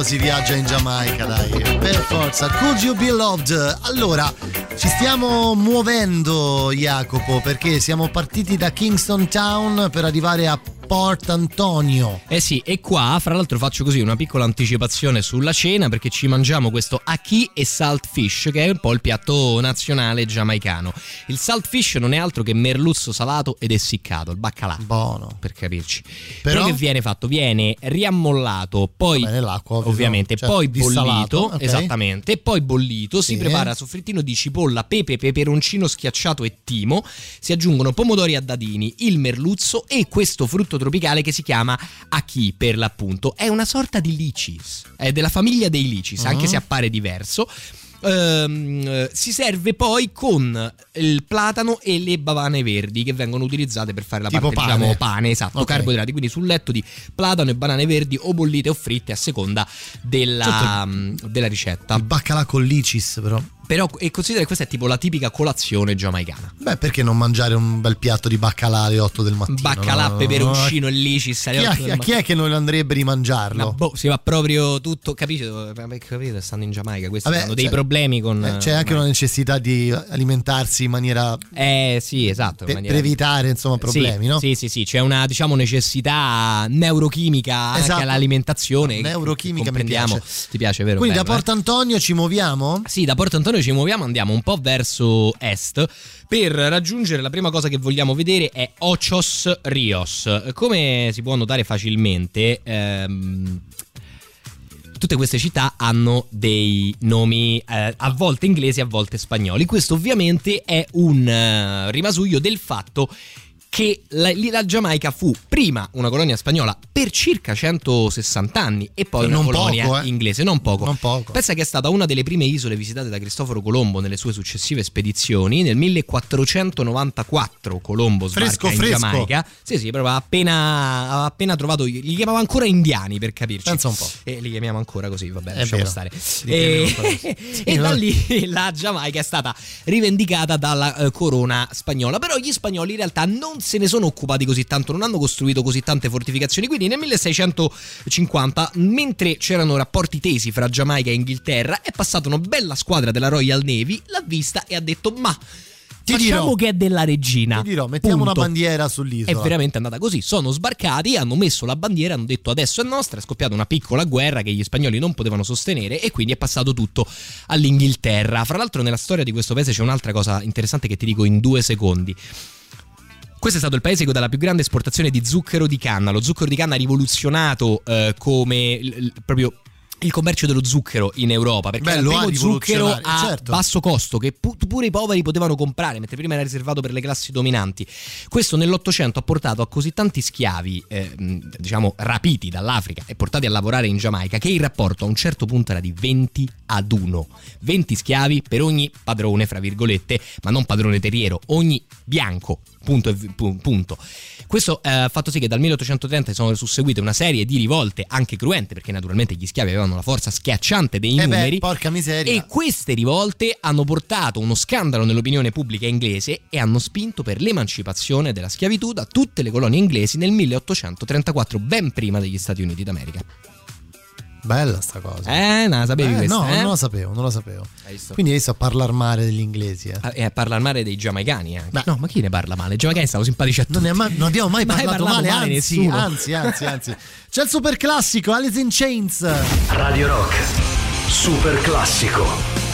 S2: Si viaggia in Giamaica, dai. Per forza. Could you be loved? Allora, ci stiamo muovendo, Jacopo, perché siamo partiti da Kingston Town per arrivare a Port Antonio.
S3: Eh sì, e qua, fra l'altro, faccio così una piccola anticipazione sulla cena perché ci mangiamo questo ackee e salt fish, che è un po' il piatto nazionale giamaicano. Il salt fish non è altro che merluzzo salato ed essiccato, il baccalà.
S2: Buono.
S3: Per capirci.
S2: Però-
S3: Però, che viene fatto? Viene riammollato, poi
S2: Vabbè, nell'acqua, ovvio,
S3: ovviamente,
S2: cioè,
S3: poi bollito,
S2: ok.
S3: esattamente, e poi bollito,
S2: Sì.
S3: si prepara soffrittino di cipolla, pepe, peperoncino schiacciato e timo, si aggiungono pomodori a dadini, il merluzzo e questo frutto tropicale che si chiama ackee per l'appunto. È una sorta di licis, è della famiglia dei licis, anche
S2: Ah.
S3: se appare diverso. Eh, si serve poi con il platano e le bavane verdi che vengono utilizzate per fare la
S2: Tipo
S3: parte
S2: pane.
S3: diciamo pane esatto
S2: Ok.
S3: carboidrati quindi sul letto di platano e banane verdi o bollite o fritte a seconda della,
S2: Certo.
S3: mm, della ricetta
S2: Il baccalà con licis, però.
S3: Però e considera che questa è tipo la tipica colazione giamaicana
S2: Beh, perché non mangiare un bel piatto di baccalà alle 8 del mattino?
S3: baccalà
S2: no?
S3: peperoncino e licis alle
S2: Chi,
S3: otto
S2: è-
S3: del
S2: a chi è che non andrebbe di mangiarlo?
S3: Ma boh, si va proprio tutto, capito? Capito, stanno in Giamaica, questi
S2: Vabbè,
S3: hanno dei
S2: c'è-
S3: problemi con...
S2: Eh, C'è anche una necessità di alimentarsi in maniera
S3: Eh sì, esatto.
S2: per,
S3: maniera-
S2: per evitare insomma problemi,
S3: sì,
S2: no?
S3: Sì, sì, sì, c'è una diciamo necessità neurochimica anche
S2: Esatto.
S3: all'alimentazione.
S2: Neurochimica mi piace.
S3: Ti piace, vero?
S2: Quindi da
S3: Bello, eh?
S2: Porto Antonio ci muoviamo?
S3: Sì, da Porto Antonio ci muoviamo, andiamo un po' verso est. Per raggiungere la prima cosa che vogliamo vedere è Ochos Rios. Come si può notare facilmente, ehm, tutte queste città hanno dei nomi eh, a volte inglesi, a volte spagnoli. Questo ovviamente è un eh, rimasuglio del fatto che la, la Giamaica fu prima una colonia spagnola per circa 160 anni e poi
S2: Eh,
S3: una colonia
S2: poco, eh.
S3: inglese, non poco.
S2: Non poco.
S3: Pensa che è stata una delle prime isole visitate da Cristoforo Colombo nelle sue successive spedizioni. Nel 1494 Colombo sbarca
S2: Fresco,
S3: in
S2: fresco.
S3: Giamaica. Sì, sì, proprio appena, appena trovato. Li chiamava ancora indiani per capirci.
S2: Pensa un po'.
S3: E li chiamiamo ancora così, vabbè,
S2: È
S3: lasciamo
S2: vero.
S3: stare. E, e da lì la Giamaica è stata rivendicata dalla eh, corona spagnola. Però gli spagnoli in realtà non se ne sono occupati così tanto, non hanno costruito così tante fortificazioni. Quindi nel 1650, mentre c'erano rapporti tesi fra Giamaica e Inghilterra, è passata una bella squadra della Royal Navy, l'ha vista e ha detto: Ma
S2: Ti
S3: facciamo
S2: dirò.
S3: che è della regina.
S2: Ti dirò, mettiamo
S3: Punto.
S2: una bandiera
S3: È
S2: sull'isola.
S3: veramente andata così. Sono sbarcati, hanno messo la bandiera, hanno detto adesso è nostra. È scoppiata una piccola guerra che gli spagnoli non potevano sostenere e quindi è passato tutto all'Inghilterra. Fra l'altro, nella storia di questo paese c'è un'altra cosa interessante che ti dico in due secondi. Questo è stato il paese con la più grande esportazione di zucchero di canna. Lo zucchero di canna ha rivoluzionato eh, come l- l- proprio il commercio dello zucchero in Europa perché
S2: Beh,
S3: era il zucchero a
S2: certo.
S3: basso costo che pu- pure i poveri potevano comprare mentre prima era riservato per le classi dominanti questo nell'Ottocento ha portato a così tanti schiavi eh, diciamo rapiti dall'Africa e portati a lavorare in Giamaica che il rapporto a un certo punto era di 20 ad 1 20 schiavi per ogni padrone fra virgolette ma non padrone terriero ogni bianco punto, punto. Questo eh, ha fatto sì che dal 1830 si sono susseguite una serie di rivolte anche cruente perché naturalmente gli schiavi avevano la forza schiacciante dei
S2: Eh beh,
S3: numeri
S2: porca miseria.
S3: e queste rivolte hanno portato uno scandalo nell'opinione pubblica inglese e hanno spinto per l'emancipazione della schiavitù da tutte le colonie inglesi nel 1834, ben prima degli Stati Uniti d'America.
S2: Bella sta cosa.
S3: Eh, non la sapevi
S2: Eh,
S3: questa?
S2: no,
S3: eh?
S2: non lo sapevo, non lo sapevo.
S3: Hai visto?
S2: Quindi adesso a parlare male degli inglesi. Eh.
S3: Ah, E a parlare male dei giamaicani anche.
S2: Beh.
S3: no, ma chi ne parla male? I giamaicani stanno simpatici a tutti.
S2: Non, ne ha mai- non abbiamo mai
S3: Mai
S2: parlato,
S3: parlato
S2: male,
S3: male
S2: anzi, anzi, anzi, anzi. C'è il super classico Alice in Chains.
S11: Radio Rock. Super classico.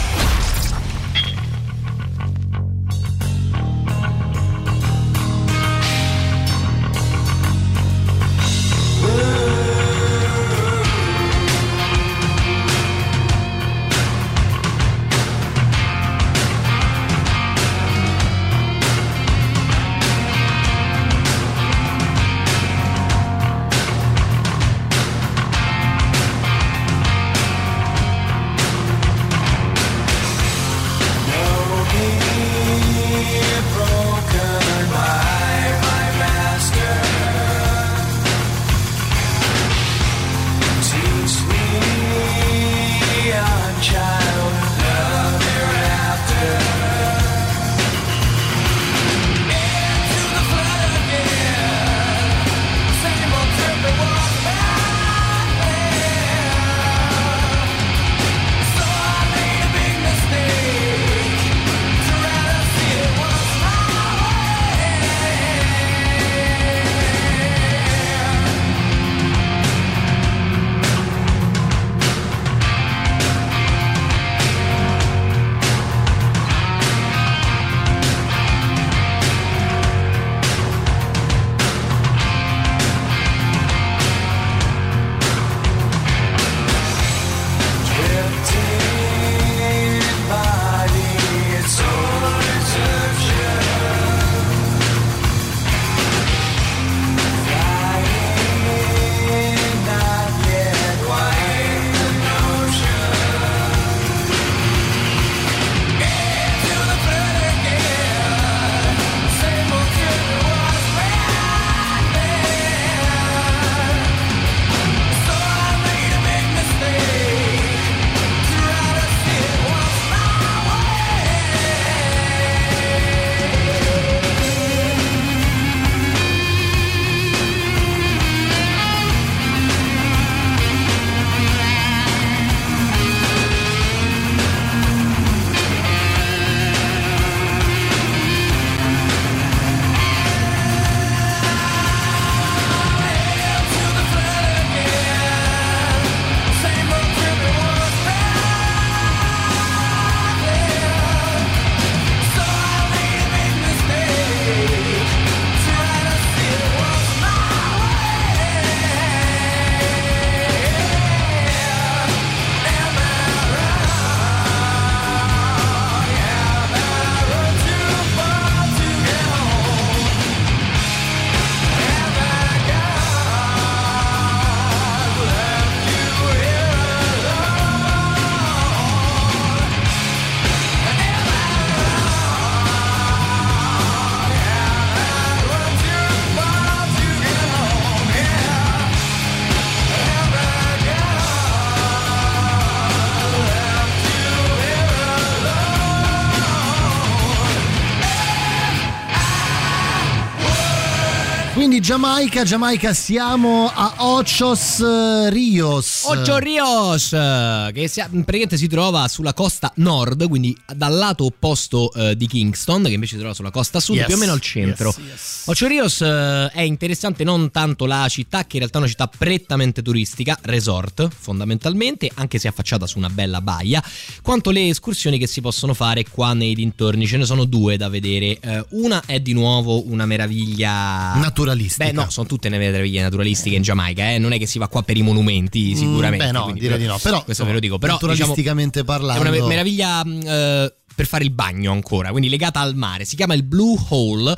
S2: Giamaica, Giamaica siamo a Ochos eh, Rios.
S3: Ocho Rios, eh, che si, praticamente si trova sulla costa nord, quindi dal lato opposto eh, di Kingston, che invece si trova sulla costa sud,
S2: Yes,
S3: più o meno al centro.
S2: yes, yes.
S3: Ocho Rios eh, è interessante non tanto la città, che in realtà è una città prettamente turistica, resort fondamentalmente, anche se affacciata su una bella baia, quanto le escursioni che si possono fare qua nei dintorni. Ce ne sono due da vedere. Eh, una è di nuovo una meraviglia
S2: Naturalistica.
S3: Beh, no, sono tutte le meraviglie naturalistiche in Giamaica, eh. non è che si va qua per i monumenti, sicuramente.
S2: Mm, beh, no,
S3: quindi
S2: direi di no. Però,
S3: questo ve lo dico. Però,
S2: naturalisticamente
S3: diciamo,
S2: parlando-
S3: È una me- meraviglia mh, eh, per fare il bagno ancora, quindi legata al mare. Si chiama il Blue Hole,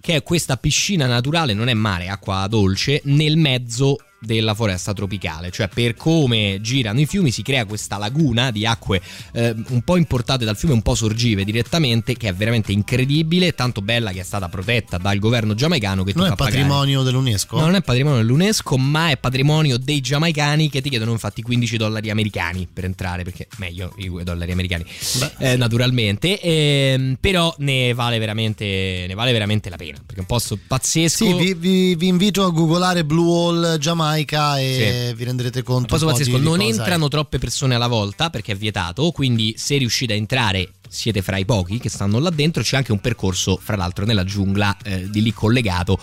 S3: che è questa piscina naturale, non è mare, è acqua dolce, nel mezzo della foresta tropicale, cioè per come girano i fiumi si crea questa laguna di acque eh, un po' importate dal fiume, un po' sorgive direttamente, che è veramente incredibile, tanto bella che è stata protetta dal governo giamaicano che
S2: Non è
S3: pagare.
S2: patrimonio dell'UNESCO?
S3: No, non è patrimonio dell'UNESCO, ma è patrimonio dei giamaicani che ti chiedono infatti 15 dollari americani per entrare, perché meglio i dollari americani, eh, naturalmente. Ehm, però ne vale, veramente, ne vale veramente la pena, perché è un posto pazzesco.
S2: Sì, vi, vi- vi invito a googolare Blue Hole Giamaica e
S3: Sì.
S2: vi renderete conto.
S3: Un posto
S2: un po'
S3: pazzesco, non
S2: cosa è.
S3: entrano troppe persone alla volta perché è vietato, quindi se riuscite a entrare siete fra i pochi che stanno là dentro, c'è anche un percorso fra l'altro nella giungla eh, di lì collegato.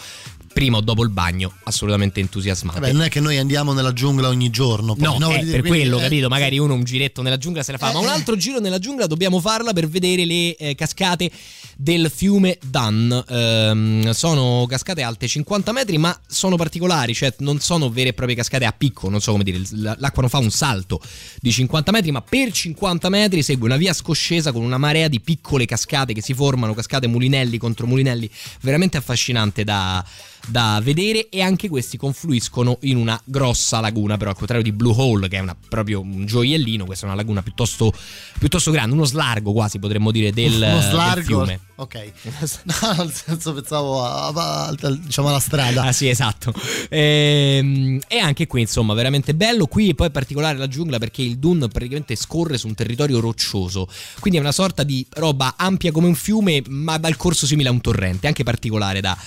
S3: Prima o dopo il bagno, assolutamente entusiasmante.
S2: Vabbè, non è che noi andiamo nella giungla ogni giorno. poi,
S3: No,
S2: no,
S3: eh, per
S2: quindi,
S3: quello,
S2: eh,
S3: capito? Magari uno un giretto nella giungla se la fa, ma un altro giro nella giungla dobbiamo farla per vedere le eh, cascate del fiume Dan. Ehm, sono cascate alte 50 metri, ma sono particolari, cioè non sono vere e proprie cascate a picco, non so come dire, l'acqua non fa un salto di 50 metri, ma per 50 metri segue una via scoscesa con una marea di piccole cascate che si formano, cascate mulinelli contro mulinelli, veramente affascinante da da vedere e anche questi confluiscono in una grossa laguna però al contrario di Blue Hole che è una- proprio un gioiellino questa è una laguna piuttosto, piuttosto grande uno slargo quasi potremmo dire del,
S2: uno
S3: del
S2: slargo.
S3: fiume
S2: Ok. No, nel senso pensavo a, a- a- diciamo alla strada.
S3: Ah sì, esatto. Ehm, E, anche qui, insomma, veramente bello. Qui poi è particolare la giungla perché il dun praticamente scorre su un territorio roccioso. Quindi è una sorta di roba ampia come un fiume, ma dal corso simile a un torrente, anche particolare da,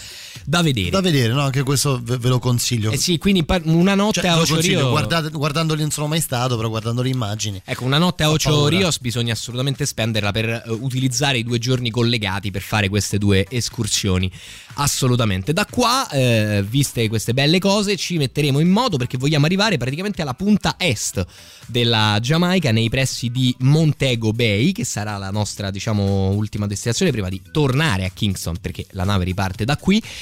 S3: da vedere.
S2: Da vedere, no? Anche questo ve, ve lo consiglio.
S3: Eh sì, quindi una notte
S2: Cioè,
S3: a Ocho
S2: consiglio,
S3: Rio-
S2: guardate- guardandoli non sono mai stato, però guardando le immagini.
S3: Ecco, una notte a
S2: Ho
S3: Ocho. Rios bisogna assolutamente spenderla per eh, utilizzare i due giorni collegati per fare queste due escursioni. Assolutamente. Da qua, eh, viste queste belle cose, ci metteremo in moto perché vogliamo arrivare praticamente alla punta est della Giamaica, nei pressi di Montego Bay, che sarà la nostra, diciamo, ultima destinazione prima di tornare a Kingston, perché la nave riparte da qui.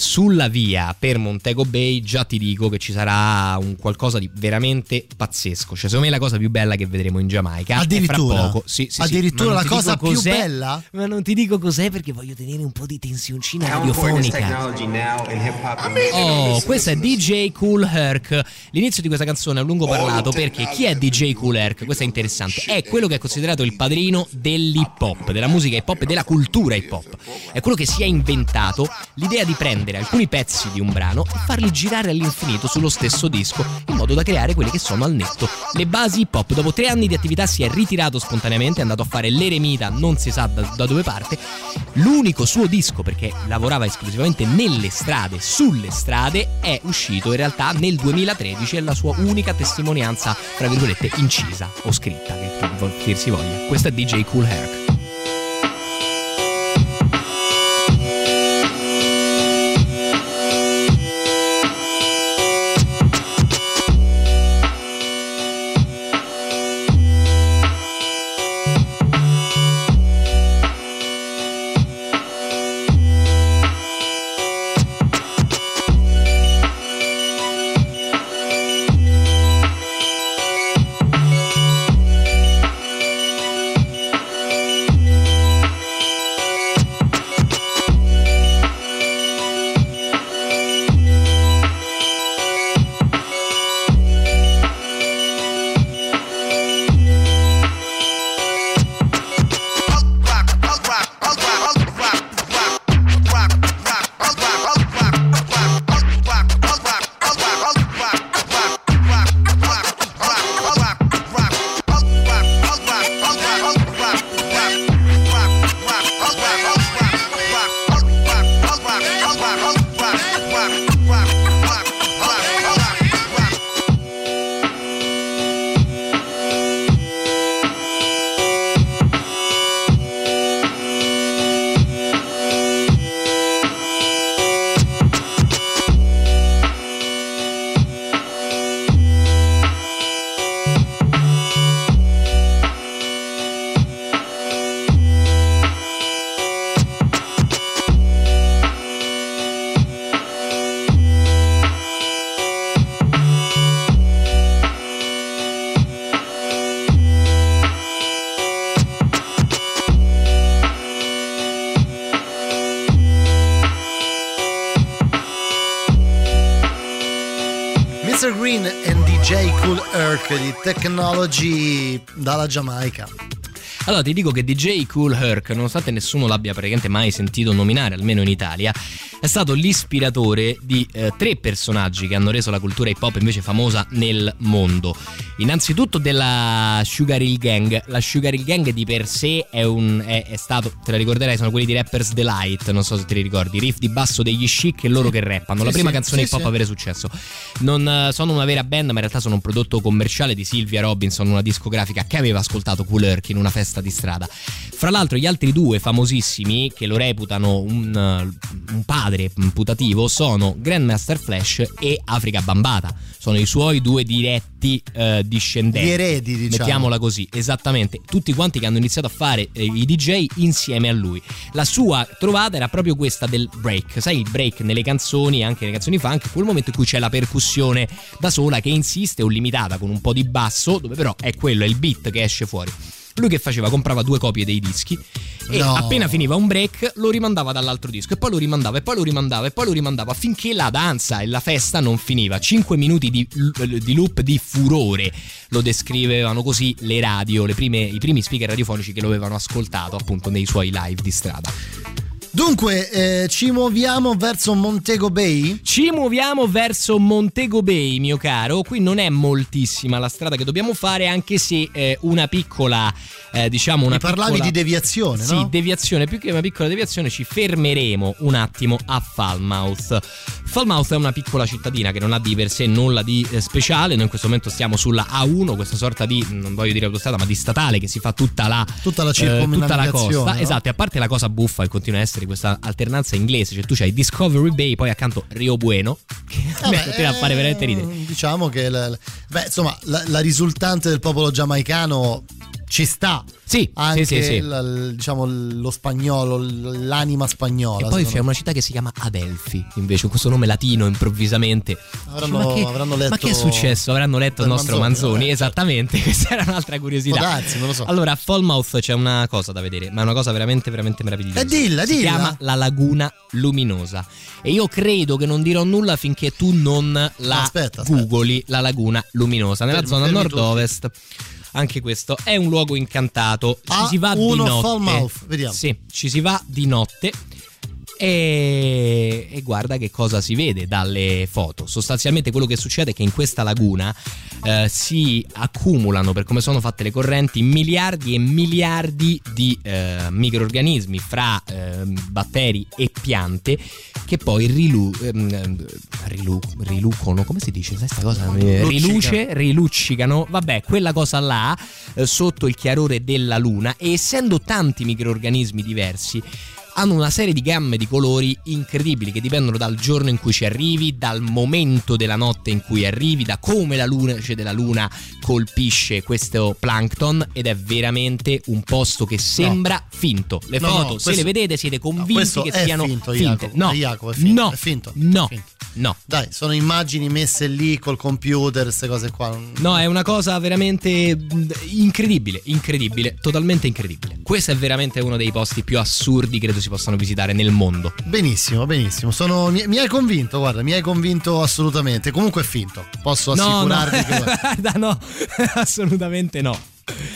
S3: Sulla via per Montego Bay già ti dico che ci sarà un qualcosa di veramente pazzesco. Cioè, secondo me è la cosa più bella che vedremo in Giamaica. E
S2: Addirittura?
S3: fra poco. Sì, sì, sì.
S2: Addirittura
S3: non
S2: la cosa più
S3: cos'è,
S2: bella?
S3: Ma non ti dico cos'è perché voglio tenere un po' di tensioncina radiofonica. Oh, questo è DJ Cool Herc. L'inizio di questa canzone è un lungo parlato perché chi è DJ Cool Herc? Questo è interessante. È quello che è considerato il padrino dell'hip hop, della musica hip hop e della cultura hip hop. È quello che si è inventato l'idea di prendere alcuni pezzi di un brano e farli girare all'infinito sullo stesso disco in modo da creare quelle che sono al netto le basi hip hop. Dopo tre anni di attività si è ritirato spontaneamente, è andato a fare l'eremita, non si sa da, da dove parte. L'unico suo disco, perché lavorava esclusivamente nelle strade, sulle strade, è uscito in realtà nel 2013 è la sua unica testimonianza, tra virgolette, incisa o scritta, che dir si voglia. Questo è DJ Cool Herc.
S2: Herc di Technology dalla Giamaica.
S3: Allora ti dico che DJ Cool Herc, nonostante nessuno l'abbia praticamente mai sentito nominare, almeno in Italia, è stato l'ispiratore di eh, tre personaggi che hanno reso la cultura hip hop invece famosa nel mondo. Innanzitutto della Sugar Hill Gang. La Sugar Hill Gang di per sé è, un, è, è stato, te la ricorderai, sono quelli di Rappers Delight, non so se te li ricordi, riff di basso degli chic e loro che rappano. La
S2: Sì,
S3: prima
S2: sì,
S3: canzone
S2: sì,
S3: hip hop
S2: sì.
S3: a avere successo. Non eh, sono una vera band, ma in realtà sono un prodotto commerciale di Sylvia Robinson, una discografica che aveva ascoltato Cool Herc in una festa di strada. Fra l'altro, gli altri due famosissimi che lo reputano un, eh, un padre putativo sono Grandmaster Flash e Africa Bambata. Sono i suoi due diretti eh, discendenti.
S2: Gli eredi, diciamo.
S3: Mettiamola così, esattamente. Tutti quanti che hanno iniziato a fare eh, i DJ insieme a lui. La sua trovata era proprio questa del break. Sai, il break nelle canzoni, anche nelle canzoni funk, quel momento in cui c'è la percussione da sola che insiste o limitata con un po' di basso, dove però è quello, è il beat che esce fuori. Lui che faceva? Comprava due copie dei dischi e
S2: No.
S3: appena finiva un break lo rimandava dall'altro disco e poi lo rimandava e poi lo rimandava e poi lo rimandava finché la danza e la festa non finiva. 5 minuti di, di loop di furore lo descrivevano così le radio, le prime- i primi speaker radiofonici che lo avevano ascoltato appunto nei suoi live di strada.
S2: Dunque, eh, ci muoviamo verso Montego Bay?
S3: Ci muoviamo verso Montego Bay, mio caro. Qui non è moltissima la strada che dobbiamo fare, anche se eh, una piccola, eh, diciamo, una
S2: Mi parlavi
S3: piccola-
S2: di deviazione,
S3: Sì,
S2: no?
S3: deviazione, più che una piccola deviazione, ci fermeremo un attimo a Falmouth. Falmouth è una piccola cittadina che non ha di per sé nulla di eh, speciale. Noi in questo momento stiamo sulla A1, questa sorta di, non voglio dire autostrada, ma di statale che si fa tutta la,
S2: Tutta la
S3: eh, tutta la costa.
S2: no?
S3: Esatto, e a parte la cosa buffa che continua a essere questa alternanza inglese, cioè tu c'hai Discovery Bay, poi accanto Rio Bueno, che a me
S2: Vabbè,
S3: continua a fare veramente ridere.
S2: eh, Diciamo che la- beh, insomma, la, la risultante del popolo giamaicano ci sta.
S3: Sì,
S2: Anche
S3: sì, sì, sì.
S2: la- l- diciamo lo spagnolo, l'anima spagnola.
S3: E poi c'è una città che si chiama Adelphi, invece, questo nome latino improvvisamente.
S2: Avranno-
S3: ma, che,
S2: avranno letto
S3: ma che è successo? Avranno letto il nostro
S2: Manzoni,
S3: Manzoni,
S2: eh,
S3: esattamente. Questa era un'altra curiosità.
S2: Darsi, non lo so.
S3: Allora, a Falmouth c'è una cosa da vedere, ma è una cosa veramente, veramente meravigliosa.
S2: Eh, dilla,
S3: si
S2: dilla.
S3: chiama la Laguna Luminosa. E io credo che non dirò nulla finché tu non la
S2: Aspetta, aspetta.
S3: googoli la Laguna Luminosa nella
S2: Fermi,
S3: zona nord-ovest. Anche questo è un luogo incantato. Ci
S2: A
S3: si va di notte.
S2: Vediamo.
S3: Sì, ci si va di notte. E, e guarda che cosa si vede dalle foto. Sostanzialmente quello che succede è che in questa laguna eh, si accumulano, per come sono fatte le correnti, miliardi e miliardi di eh, microrganismi fra eh, batteri e piante che poi rilu- ehm, rilu- rilucono, come si dice? Sai sta cosa? Riluce, riluccicano, vabbè, quella cosa là eh, sotto il chiarore della luna e essendo tanti microrganismi diversi hanno una serie di gamme di colori incredibili che dipendono dal giorno in cui ci arrivi, dal momento della notte in cui arrivi, da come la luce della luna colpisce questo plankton ed è veramente un posto che sembra finto. Le
S2: No, no,
S3: foto, se
S2: questo-
S3: le vedete, siete convinti che siano
S2: finto,
S3: finte.
S2: Jacopo,
S3: No,
S2: Jacopo, è finto,
S3: no,
S2: è finto,
S3: no,
S2: è finto.
S3: no.
S2: Dai, sono immagini messe lì col computer, queste cose qua.
S3: No, è una cosa veramente incredibile, incredibile, totalmente incredibile. Questo è veramente uno dei posti più assurdi credo si possano visitare nel mondo.
S2: Benissimo, benissimo. Sono- mi, mi hai convinto, guarda, mi hai convinto assolutamente. Comunque è finto. Posso
S3: No, no,
S2: che.
S3: guarda, no, assolutamente no.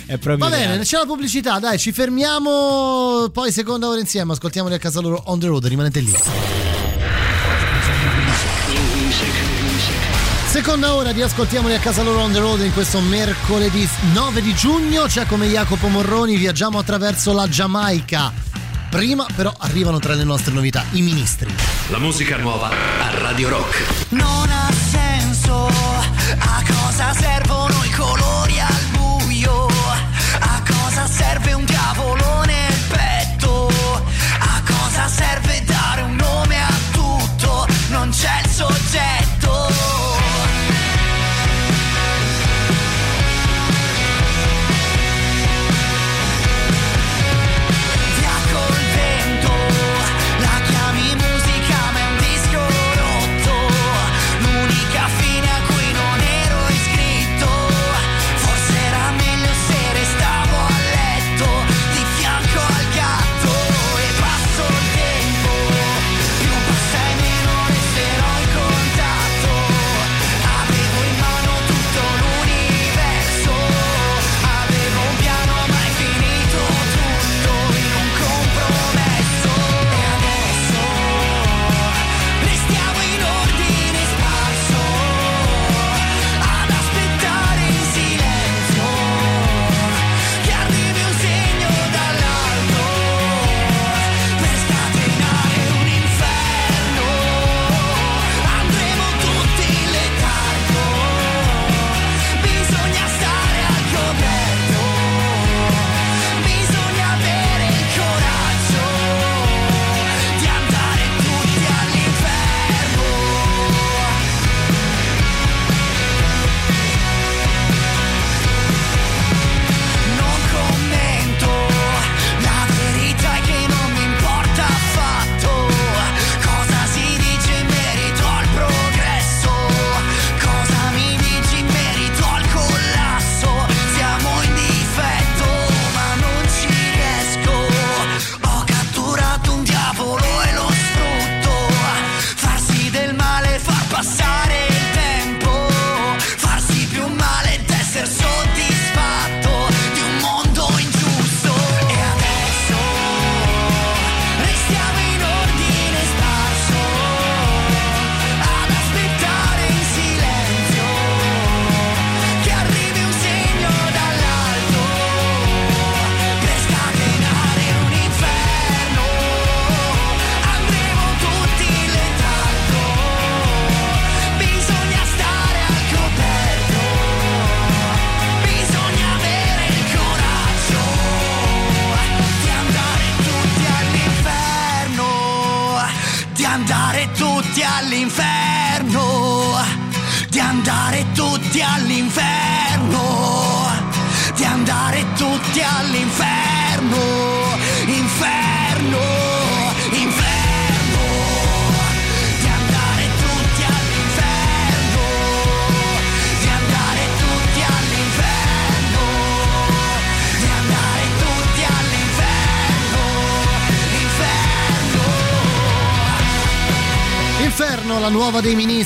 S3: È proprio
S2: Va bene,
S3: reale.
S2: c'è la pubblicità, dai, ci fermiamo. Poi seconda ora insieme, ascoltiamoli a casa loro on the road, rimanete lì. Seconda ora di Ascoltiamoli a casa loro on the road in questo mercoledì 9 di giugno. C'è come Jacopo Morroni, viaggiamo attraverso la Giamaica. Prima però arrivano tra le nostre novità i ministri.
S11: La musica nuova a Radio Rock.
S9: Non ha senso a cosa servono i colori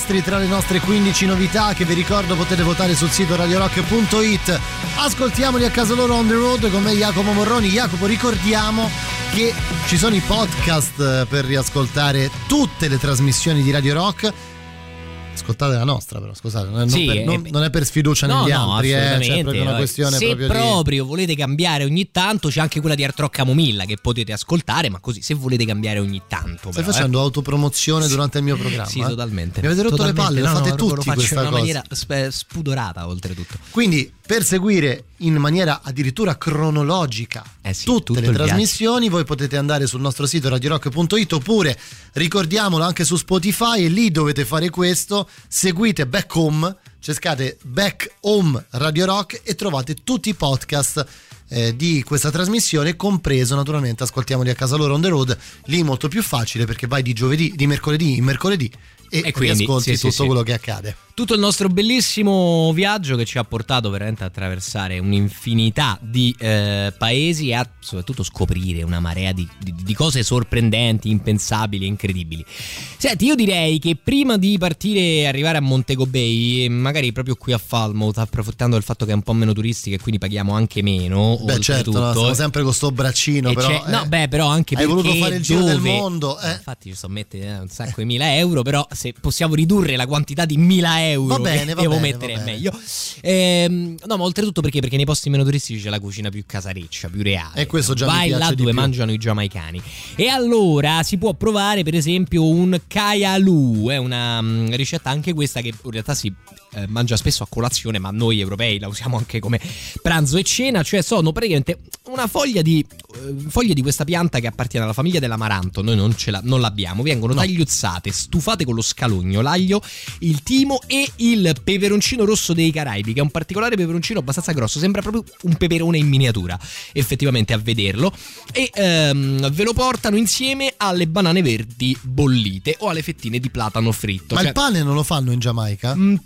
S2: ministri tra le nostre 15 novità che vi ricordo potete votare sul sito radiorock.it. Ascoltiamoli a casa loro on the road con me Jacopo Morroni. Jacopo, ricordiamo che ci sono i podcast eh, per riascoltare tutte le trasmissioni di Radio Rock. Ascoltate la nostra, però scusate, non è,
S3: Sì,
S2: non per,
S3: eh,
S2: non- non è per sfiducia
S3: No,
S2: negli
S3: no,
S2: altri, eh,
S3: assolutamente.
S2: c'è proprio una questione
S3: se
S2: proprio di.
S3: proprio volete cambiare ogni tanto, c'è anche quella di Art Rock Camomilla che potete ascoltare, ma così se volete cambiare ogni tanto.
S2: Stai
S3: però,
S2: facendo
S3: eh.
S2: autopromozione durante il mio programma?
S3: Sì,
S2: eh?
S3: totalmente.
S2: Mi avete rotto
S3: Totalmente.
S2: le palle,
S3: No,
S2: lo fate
S3: no, lo
S2: tutti
S3: faccio
S2: questa
S3: in una
S2: cosa.
S3: maniera sp- spudorata, oltretutto.
S2: Quindi per seguire in maniera addirittura cronologica
S3: Eh sì,
S2: tutte le trasmissioni, voi potete andare sul nostro sito radiorock.it oppure ricordiamolo anche su Spotify e lì dovete fare questo, seguite Back Home, cercate Back Home Radio Rock e trovate tutti i podcast eh, di questa trasmissione, compreso naturalmente Ascoltiamoli a casa loro on the road, lì molto più facile perché vai di giovedì, di mercoledì in mercoledì e,
S3: E quindi,
S2: ascolti
S3: sì, sì,
S2: tutto
S3: sì.
S2: quello che accade.
S3: Tutto il nostro bellissimo viaggio che ci ha portato veramente a attraversare un'infinità di eh, paesi e a soprattutto scoprire una marea di, di- di cose sorprendenti, impensabili e incredibili. Senti, io direi che prima di partire e arrivare a Montego Bay, e magari proprio qui a Falmouth, approfittando del fatto che è un po' meno turistica e quindi paghiamo anche meno,
S2: Beh certo, no, stiamo sempre con sto braccino,
S3: e
S2: però...
S3: c'è- no,
S2: eh,
S3: beh, però anche
S2: Hai voluto
S3: perché
S2: fare il giro del
S3: dove-
S2: mondo, eh.
S3: Infatti, ci sto mettendo un sacco di mila euro, però se possiamo ridurre la quantità di mila euro
S2: Va bene, va
S3: devo
S2: bene,
S3: mettere
S2: va bene.
S3: meglio. Ehm, no, ma oltretutto perché? Perché nei posti meno turistici c'è la cucina più casareccia, più reale.
S2: E questo già mi
S3: Vai là dove mangiano i giamaicani. E allora si può provare, per esempio, un kayalu. È una mm, ricetta anche questa che in realtà si eh, mangia spesso a colazione, ma noi europei la usiamo anche come pranzo e cena. Cioè, sono praticamente una foglia di, eh, foglie di questa pianta che appartiene alla famiglia dell'amaranto. Noi non, ce la- non l'abbiamo. Vengono tagliuzzate, stufate con lo scalogno, l'aglio, il timo e il peperoncino rosso dei Caraibi, che è un particolare peperoncino abbastanza grosso. Sembra proprio un peperone in miniatura, effettivamente, a vederlo. E ehm, ve lo portano insieme alle banane verdi bollite o alle fettine di platano fritto.
S2: Ma
S3: Cioè,
S2: il pane non lo fanno in Giamaica?
S3: Mm,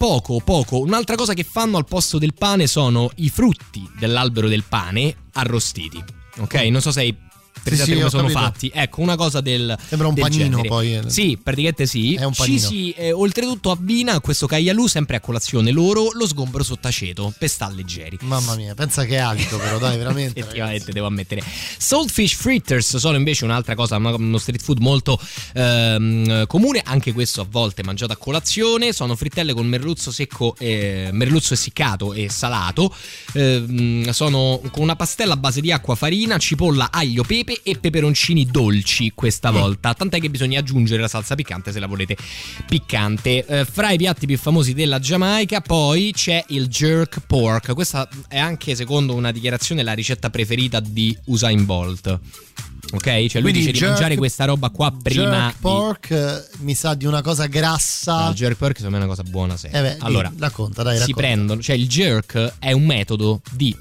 S3: poco, poco. Un'altra cosa che fanno al posto del pane sono i frutti dell'albero del pane arrostiti. Ok? Non so se hai presente
S2: sì,
S3: come
S2: ho
S3: sono
S2: capito.
S3: fatti. Ecco, una cosa del.
S2: Sembra un
S3: del
S2: panino
S3: genere.
S2: poi, eh.
S3: Sì, praticamente sì.
S2: È un
S3: Ci
S2: panino.
S3: si, eh, oltretutto abbina a questo caglialù sempre a colazione loro lo sgombro sottaceto per star leggeri.
S2: Mamma mia, pensa che alito però, dai, veramente.
S3: Effettivamente devo ammettere. Saltfish fritters sono invece un'altra cosa, uno street food molto ehm, comune, anche questo a volte mangiato a colazione. Sono frittelle con merluzzo secco, eh, merluzzo essiccato e salato. Ehm, sono con una pastella a base di acqua, farina, cipolla, aglio, pepe e peperoncini dolci questa volta. Tant'è che bisogna aggiungere la salsa piccante se la volete piccante. Eh, fra i piatti più famosi della Giamaica, poi c'è il jerk pork. Questa è anche, secondo una dichiarazione, la ricetta preferita di Usain Bolt. Ok? Cioè lui
S2: Quindi
S3: dice di
S2: jerk-
S3: mangiare questa roba qua prima
S2: Jerk pork eh, mi sa di una cosa
S3: di...
S2: grassa.
S3: No, il jerk pork secondo me è una cosa buona sempre.
S2: Eh beh,
S3: allora,
S2: di- racconta, dai,
S3: si
S2: racconta.
S3: prendono, cioè il jerk è un metodo di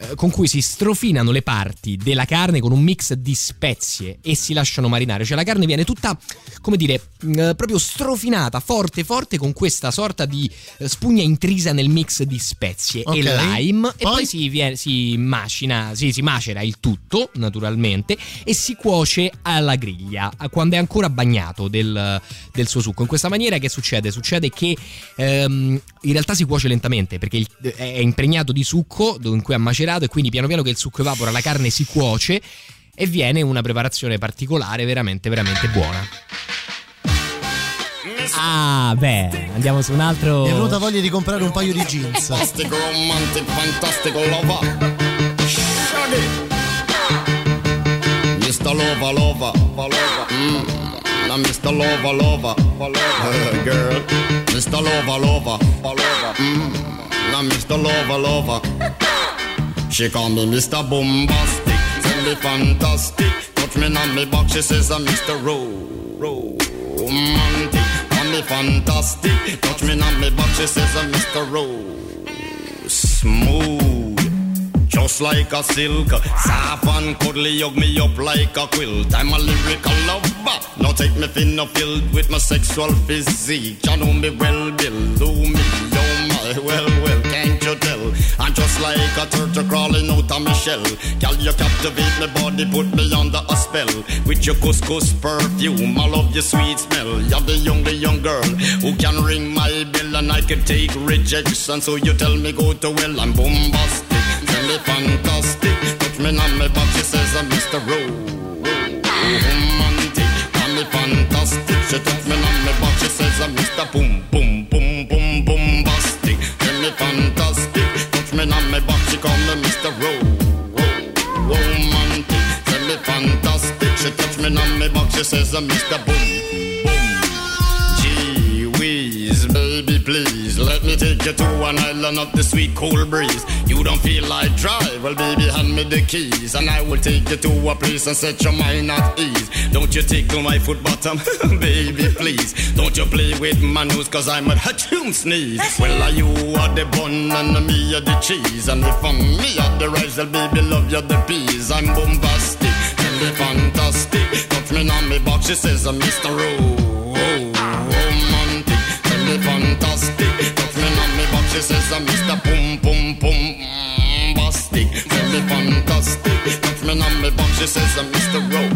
S3: eh, con cui si strofinano le parti della carne con un mix di spezie e si lasciano marinare. Cioè la carne viene tutta, come dire, mh, proprio strofinata, forte, forte, con questa sorta di eh, spugna intrisa nel mix di spezie
S2: Ok.
S3: e lime. E
S2: Poi?
S3: poi si, viene- si macina, sì, si macera il tutto, naturalmente, e si cuoce alla griglia, quando è ancora bagnato del, del suo succo. In questa maniera che succede? Succede che ehm, in realtà si cuoce lentamente perché il- è impregnato di succo in cui ha macerato e quindi piano piano che il succo evapora la carne si cuoce e viene una preparazione particolare veramente veramente buona. Ah, beh, andiamo su un altro.
S2: Mi è venuta voglia di comprare un paio di jeans.
S13: Fantastic, romantic, fantastic lover. Shaggy. Mr. Lover, lover, lover. Mm. Now Mr. Lover, lover, lover. Girl. Mr. Lover, lover, lover. Mm. Now Mr. Lover, lover. She call me Mr. Bombastic, tell me fantastic. Touch me on me back, she says I'm Mr. Ro, Romantic. On me fantastic. Touch me on me back, she says, uh, Mr. Rose. Smooth. Just like a silk, soft and cuddly, hug me up like a quilt. I'm a lyrical lover. Now take me thin or filled with my sexual physique. You know me well, Bill. Do me, oh my, well, well, I'm just like a turtle crawling out of my shell. Girl, you captivate my body, put me under a spell. With your couscous perfume, I love your sweet smell. You're the young, the young girl who can ring my bell and I can take rejection. So you tell me go to well, I'm bombastic. Tell me fantastic. Touch me on my back, she says I'm Mr. Rowe. Romantic. Tell me fantastic. She touch me on my back, she says I'm Mr. Boom, back, says uh, I'm Mr. Boom, boom. Gee whiz, baby, please let me take you to an island of the sweet cool breeze. You don't feel like drive, well, baby, hand me the keys, and I will take you to a place and set your mind at ease. Don't you tickle my foot bottom, baby, please. Don't you play with my nose, cause I'm a hatchoon sneeze. Well, are you are the bun and me are the cheese, and if I'm me are the rice, well, baby, love you the peas. I'm bombastic, me fantastic. Touch me on me box, she says, I'm Mr. Rowe. Romantic, tell me fantastic. Touch me on me box, she says, I'm Mr. Boom, boom, boom. mm, Bastic, tell me fantastic. Touch me on me box, she says, I'm Mr. Rowe.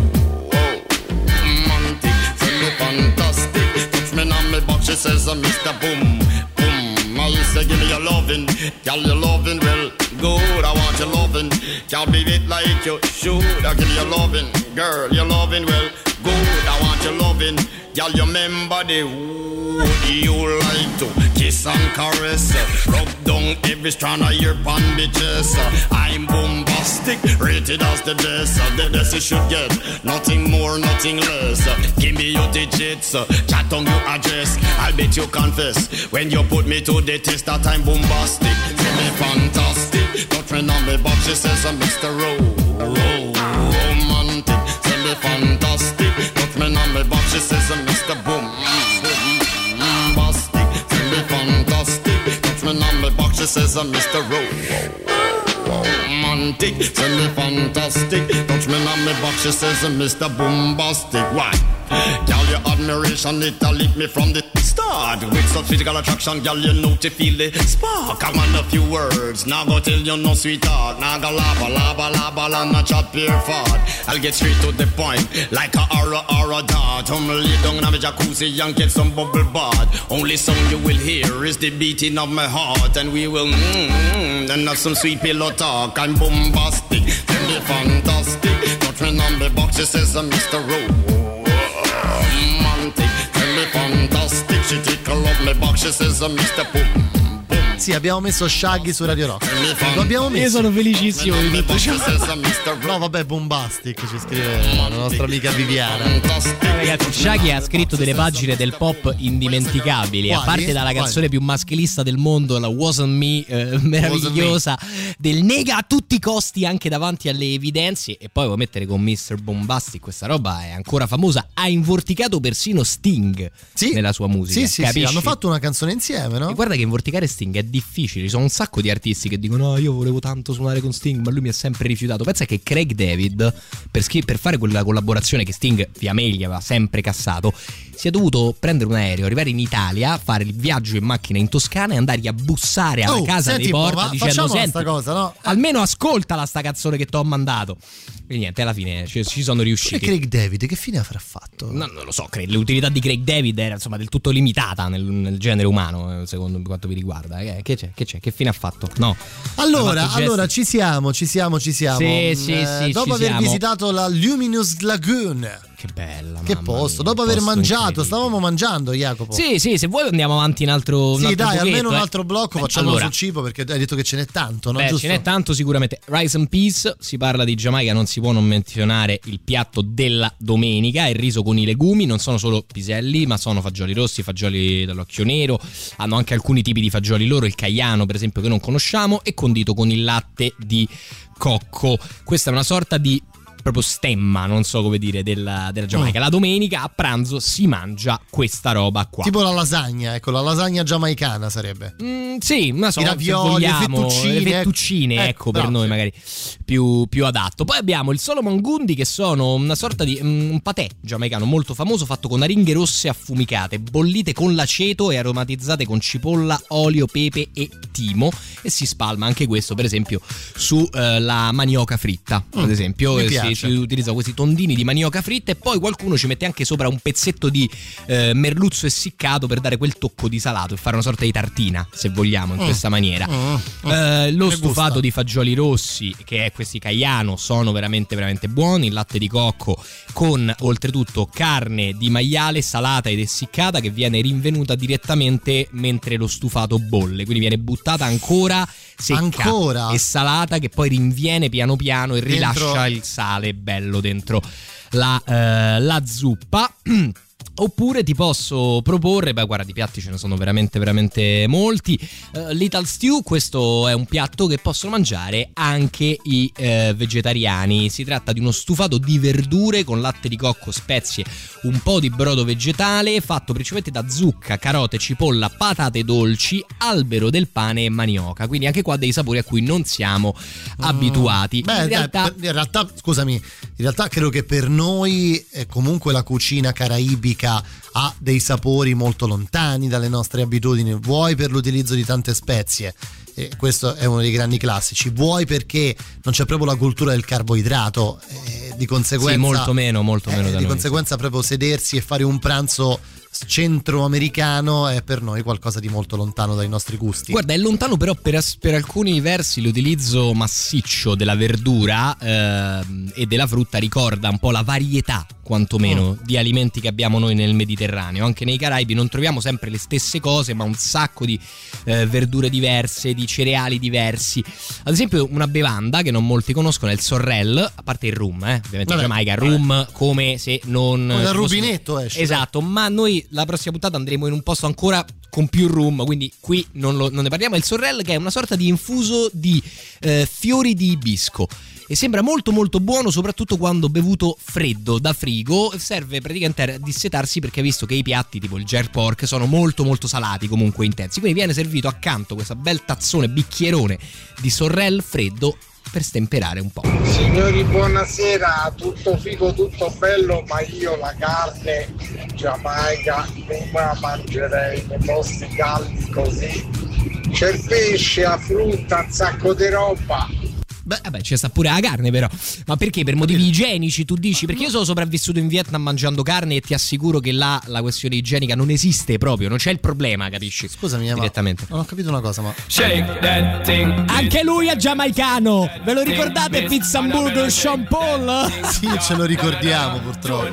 S13: Romantic, tell me fantastic. Touch me on me box, she says, I'm Mr. Boom, boom. I to give me your loving, girl, your loving, well, good. I want your loving, can't be it like you should. I give you loving, girl, your loving, well, good. I want your loving, girl, you remember the would you like to kiss and caress? Rub down every strand of your pan bitches. I'm bombastic, rated as the best. The best you should get, nothing more, nothing less. Give me your digits, chat on your address. I'll bet you confess when you put me to the test that I'm bombastic. Tell me fantastic, touch me on me box. She says I'm Mr. Romantic, tell me fantastic, on. She says I'm Mr. Boom. Bombastic, tell me fantastic, me on me box. She says I'm Mr. Rowe. Romantic, tell me fantastic, touch me on me box. She says I'm Mr. Bombastic. Why? Girl, your admiration, it a lit me from the start. With such physical attraction, girl, you know to feel the spark. I want a few words, now go tell you no sweetheart. Now go lava, lava, lava, la, not chat pure fart. I'll get straight to the point, like a aura, aura dart. I'm lay down in a jacuzzi and get some bubble bath. Only song you will hear is the beating of my heart, and we will mmm, and have some sweet pillow talk. I'm bombastic, tell me fantastic. Touch me on the box, she says Mr. Rowe fantastic. She take a lovely box, she says, Mr. Poop.
S2: Sì, abbiamo messo Shaggy su Radio Rock. Lo abbiamo messo.
S3: Io sono felicissimo di tutto ciò.
S2: No, vabbè, Bombastic ci scrive la nostra amica Viviana.
S3: Eh, Ragazzi, Shaggy ha scritto delle pagine del pop indimenticabili. A parte dalla
S2: Quali?
S3: canzone più maschilista del mondo, la Wasn't Me, eh, meravigliosa, del nega a tutti i costi anche davanti alle evidenze. E poi vuoi mettere con Mr. Bombastic, questa roba è ancora famosa. Ha invorticato persino Sting nella sua musica.
S2: Sì, sì, sì, hanno fatto una canzone insieme, no?
S3: E guarda che invorticare Sting è difficile. Ci sono un sacco di artisti che dicono: No, io volevo tanto suonare con Sting, ma lui mi ha sempre rifiutato. Pensa che Craig David, per, scri- per fare quella collaborazione che Sting via mail gli aveva sempre cassato, si è dovuto prendere un aereo, arrivare in Italia, fare il viaggio in macchina in Toscana e andare a bussare alla
S2: Oh,
S3: casa
S2: senti
S3: di porta dicendo: Senti,
S2: cosa, no?
S3: almeno ascoltala sta canzone che ti ho mandato. E niente, alla fine ci, ci sono
S2: E
S3: riusciti.
S2: Craig David, che fine avrà fatto?
S3: No, non lo so, cre- l'utilità di Craig David era insomma del tutto limitata nel, nel genere umano, eh, secondo quanto mi riguarda. Eh, che c'è? Che c'è? Che fine ha fatto? No.
S2: Allora,
S3: fatto
S2: allora ci siamo, ci siamo, ci siamo.
S3: Sì, sì,
S2: Eh,
S3: sì,
S2: dopo
S3: ci
S2: aver
S3: siamo.
S2: visitato la Luminous Lagoon.
S3: Che bella.
S2: Che posto,
S3: mia,
S2: dopo
S3: un
S2: aver
S3: posto
S2: mangiato, stavamo mangiando, Jacopo.
S3: Sì, sì, se vuoi andiamo avanti un altro. un
S2: Sì,
S3: altro
S2: dai,
S3: pochetto,
S2: almeno un
S3: eh.
S2: altro blocco
S3: Beh,
S2: facciamo
S3: allora,
S2: sul cibo perché hai detto che ce n'è tanto, no?
S3: Beh,
S2: Giusto?
S3: ce n'è tanto sicuramente. Rice and Peace, si parla di Giamaica, non si può non menzionare il piatto della domenica, il riso con i legumi, non sono solo piselli, ma sono fagioli rossi, fagioli dall'occhio nero, hanno anche alcuni tipi di fagioli loro, il caiano per esempio che non conosciamo, e condito con il latte di cocco. Questa è una sorta di proprio stemma, non so come dire, della, della Giamaica. La domenica a pranzo si mangia questa roba qua.
S2: Tipo la lasagna, ecco, la lasagna giamaicana sarebbe.
S3: Mm, sì, una so,
S2: I ravioli, le
S3: vogliamo,
S2: fettuccine,
S3: le fettuccine,
S2: ecco.
S3: ecco,
S2: Eh,
S3: per
S2: bravo,
S3: noi
S2: sì.
S3: magari più, più adatto. Poi abbiamo il Solomon Gundi che sono una sorta di mm, un patè giamaicano molto famoso fatto con aringhe rosse affumicate, bollite con l'aceto e aromatizzate con cipolla, olio, pepe e timo e si spalma anche questo per esempio sulla manioca fritta, ad
S2: Mm,
S3: esempio
S2: mi
S3: si,
S2: piace.
S3: si utilizzano questi tondini di manioca fritta e poi qualcuno ci mette anche sopra un pezzetto di eh, merluzzo essiccato per dare quel tocco di salato e fare una sorta di tartina, se vogliamo, in
S2: Mm.
S3: questa maniera.
S2: Mm, mm.
S3: Eh, lo
S2: Mi
S3: stufato
S2: gusta.
S3: di fagioli rossi, che è questi caiano, sono veramente veramente buoni. Il latte di cocco con oltretutto carne di maiale salata ed essiccata che viene rinvenuta direttamente mentre lo stufato bolle, quindi viene buttata ancora secca
S2: Ancora?
S3: e salata che poi rinviene piano piano e
S2: Dentro-
S3: rilascia il sale bello dentro la, eh, la zuppa. Oppure ti posso proporre, beh guarda di piatti ce ne sono veramente veramente molti, Eh, Little Stew, questo è un piatto che possono mangiare anche i eh, vegetariani, si tratta di uno stufato di verdure con latte di cocco, spezie, un po' di brodo vegetale fatto principalmente da zucca, carote, cipolla, patate dolci, albero del pane e manioca, quindi anche qua dei sapori a cui non siamo abituati.
S2: Beh,
S3: in
S2: dai,
S3: realtà
S2: per- in realtà, scusami, in realtà credo che per noi comunque la cucina caraibica ha dei sapori molto lontani dalle nostre abitudini, vuoi per l'utilizzo di tante spezie. E questo è uno dei grandi classici. Vuoi perché non c'è proprio la cultura del carboidrato, eh, di conseguenza.
S3: Sì, molto meno, molto
S2: eh,
S3: meno da
S2: Di
S3: noi,
S2: conseguenza, proprio sedersi e fare un pranzo centroamericano è per noi qualcosa di molto lontano dai nostri gusti.
S3: Guarda, è lontano però per, as- per alcuni versi l'utilizzo massiccio della verdura ehm, e della frutta ricorda un po' la varietà, quantomeno, di alimenti che abbiamo noi nel Mediterraneo. Anche nei Caraibi non troviamo sempre le stesse cose, ma un sacco di eh, verdure diverse, di cereali diversi. Ad esempio, una bevanda che non molti conoscono è il sorrel, a parte il rum, eh, ovviamente
S2: Vabbè,
S3: Giamaica, rum come se non...
S2: Come dal rubinetto esce.
S3: Esatto, ma noi la prossima puntata andremo in un posto ancora con più rum, quindi qui non, lo- non ne parliamo. È il sorrel che è una sorta di infuso di eh, fiori di ibisco. E sembra molto molto buono soprattutto quando bevuto freddo da frigo serve praticamente a dissetarsi perché hai visto che i piatti tipo il ger pork sono molto molto salati comunque intensi quindi viene servito accanto questo bel tazzone bicchierone di sorrel freddo per stemperare un po'.
S14: Signori, buonasera, tutto figo, tutto bello, ma io la carne giamaica non la mangerei nei posti caldi così. C'è il pesce, la frutta, un sacco di roba.
S3: Beh, vabbè, c'è sta pure la carne, però. Ma perché? Per motivi igienici, tu dici? Perché io sono sopravvissuto in Vietnam mangiando carne e ti assicuro che là la questione igienica non esiste proprio, non c'è il problema, capisci?
S2: Scusami, ma
S3: Direttamente.
S2: non ho capito una cosa, ma.
S3: Anche lui è giamaicano! Ve lo ricordate Pizzamburger Sean Paul?
S2: Sì, ce lo ricordiamo purtroppo.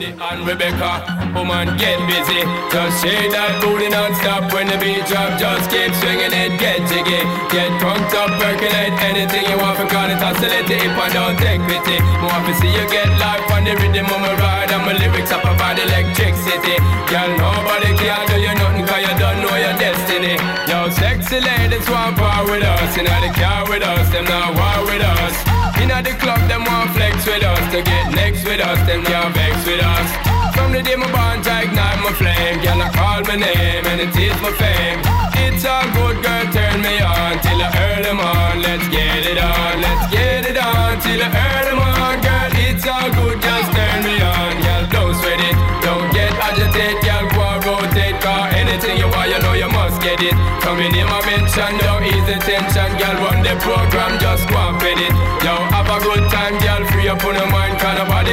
S15: get drunk up, percolate anything you want for call it oscillate if I don't take pity. More to see you get life on the rhythm of my ride and my lyrics up about electricity. Girl, nobody can do you nothing cause you don't know your destiny. Yo, sexy ladies want part with us. In the car with us, them not war with us. In the club, them want flex with us. To get next with us, them can't vex with us. From the day my bond, I ignite my flame. Girl, I call my name and it is my fame. It's all good, girl, turn me on till I earn them on. Let's get it on, let's get it on till I earn them on. Girl, it's all good, just turn me on. Girl, don't sweat it, don't get agitated. Girl, go and rotate, cause anything you want, you know you must get it. Coming in my mention, don't ease tension. Girl, run the program, just go and fit it.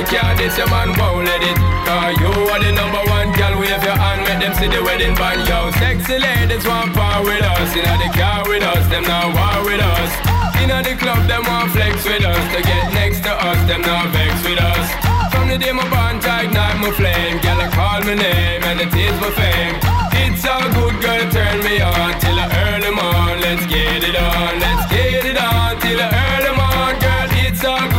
S15: Care, this your man won't let it. Cause you are the number one, girl, wave your hand, make them see the wedding band. Yo, sexy ladies want part with us. In the car with us, them now war with us. In the club, them want flex with us. To get next to us, them now vex with us. From the day my bond, I ignite my flame. Girl, I call my name and it is my fame. It's all good, girl, turn me on till I earn them on. Let's get it on, let's get it on till I earn them on. Girl, it's all good,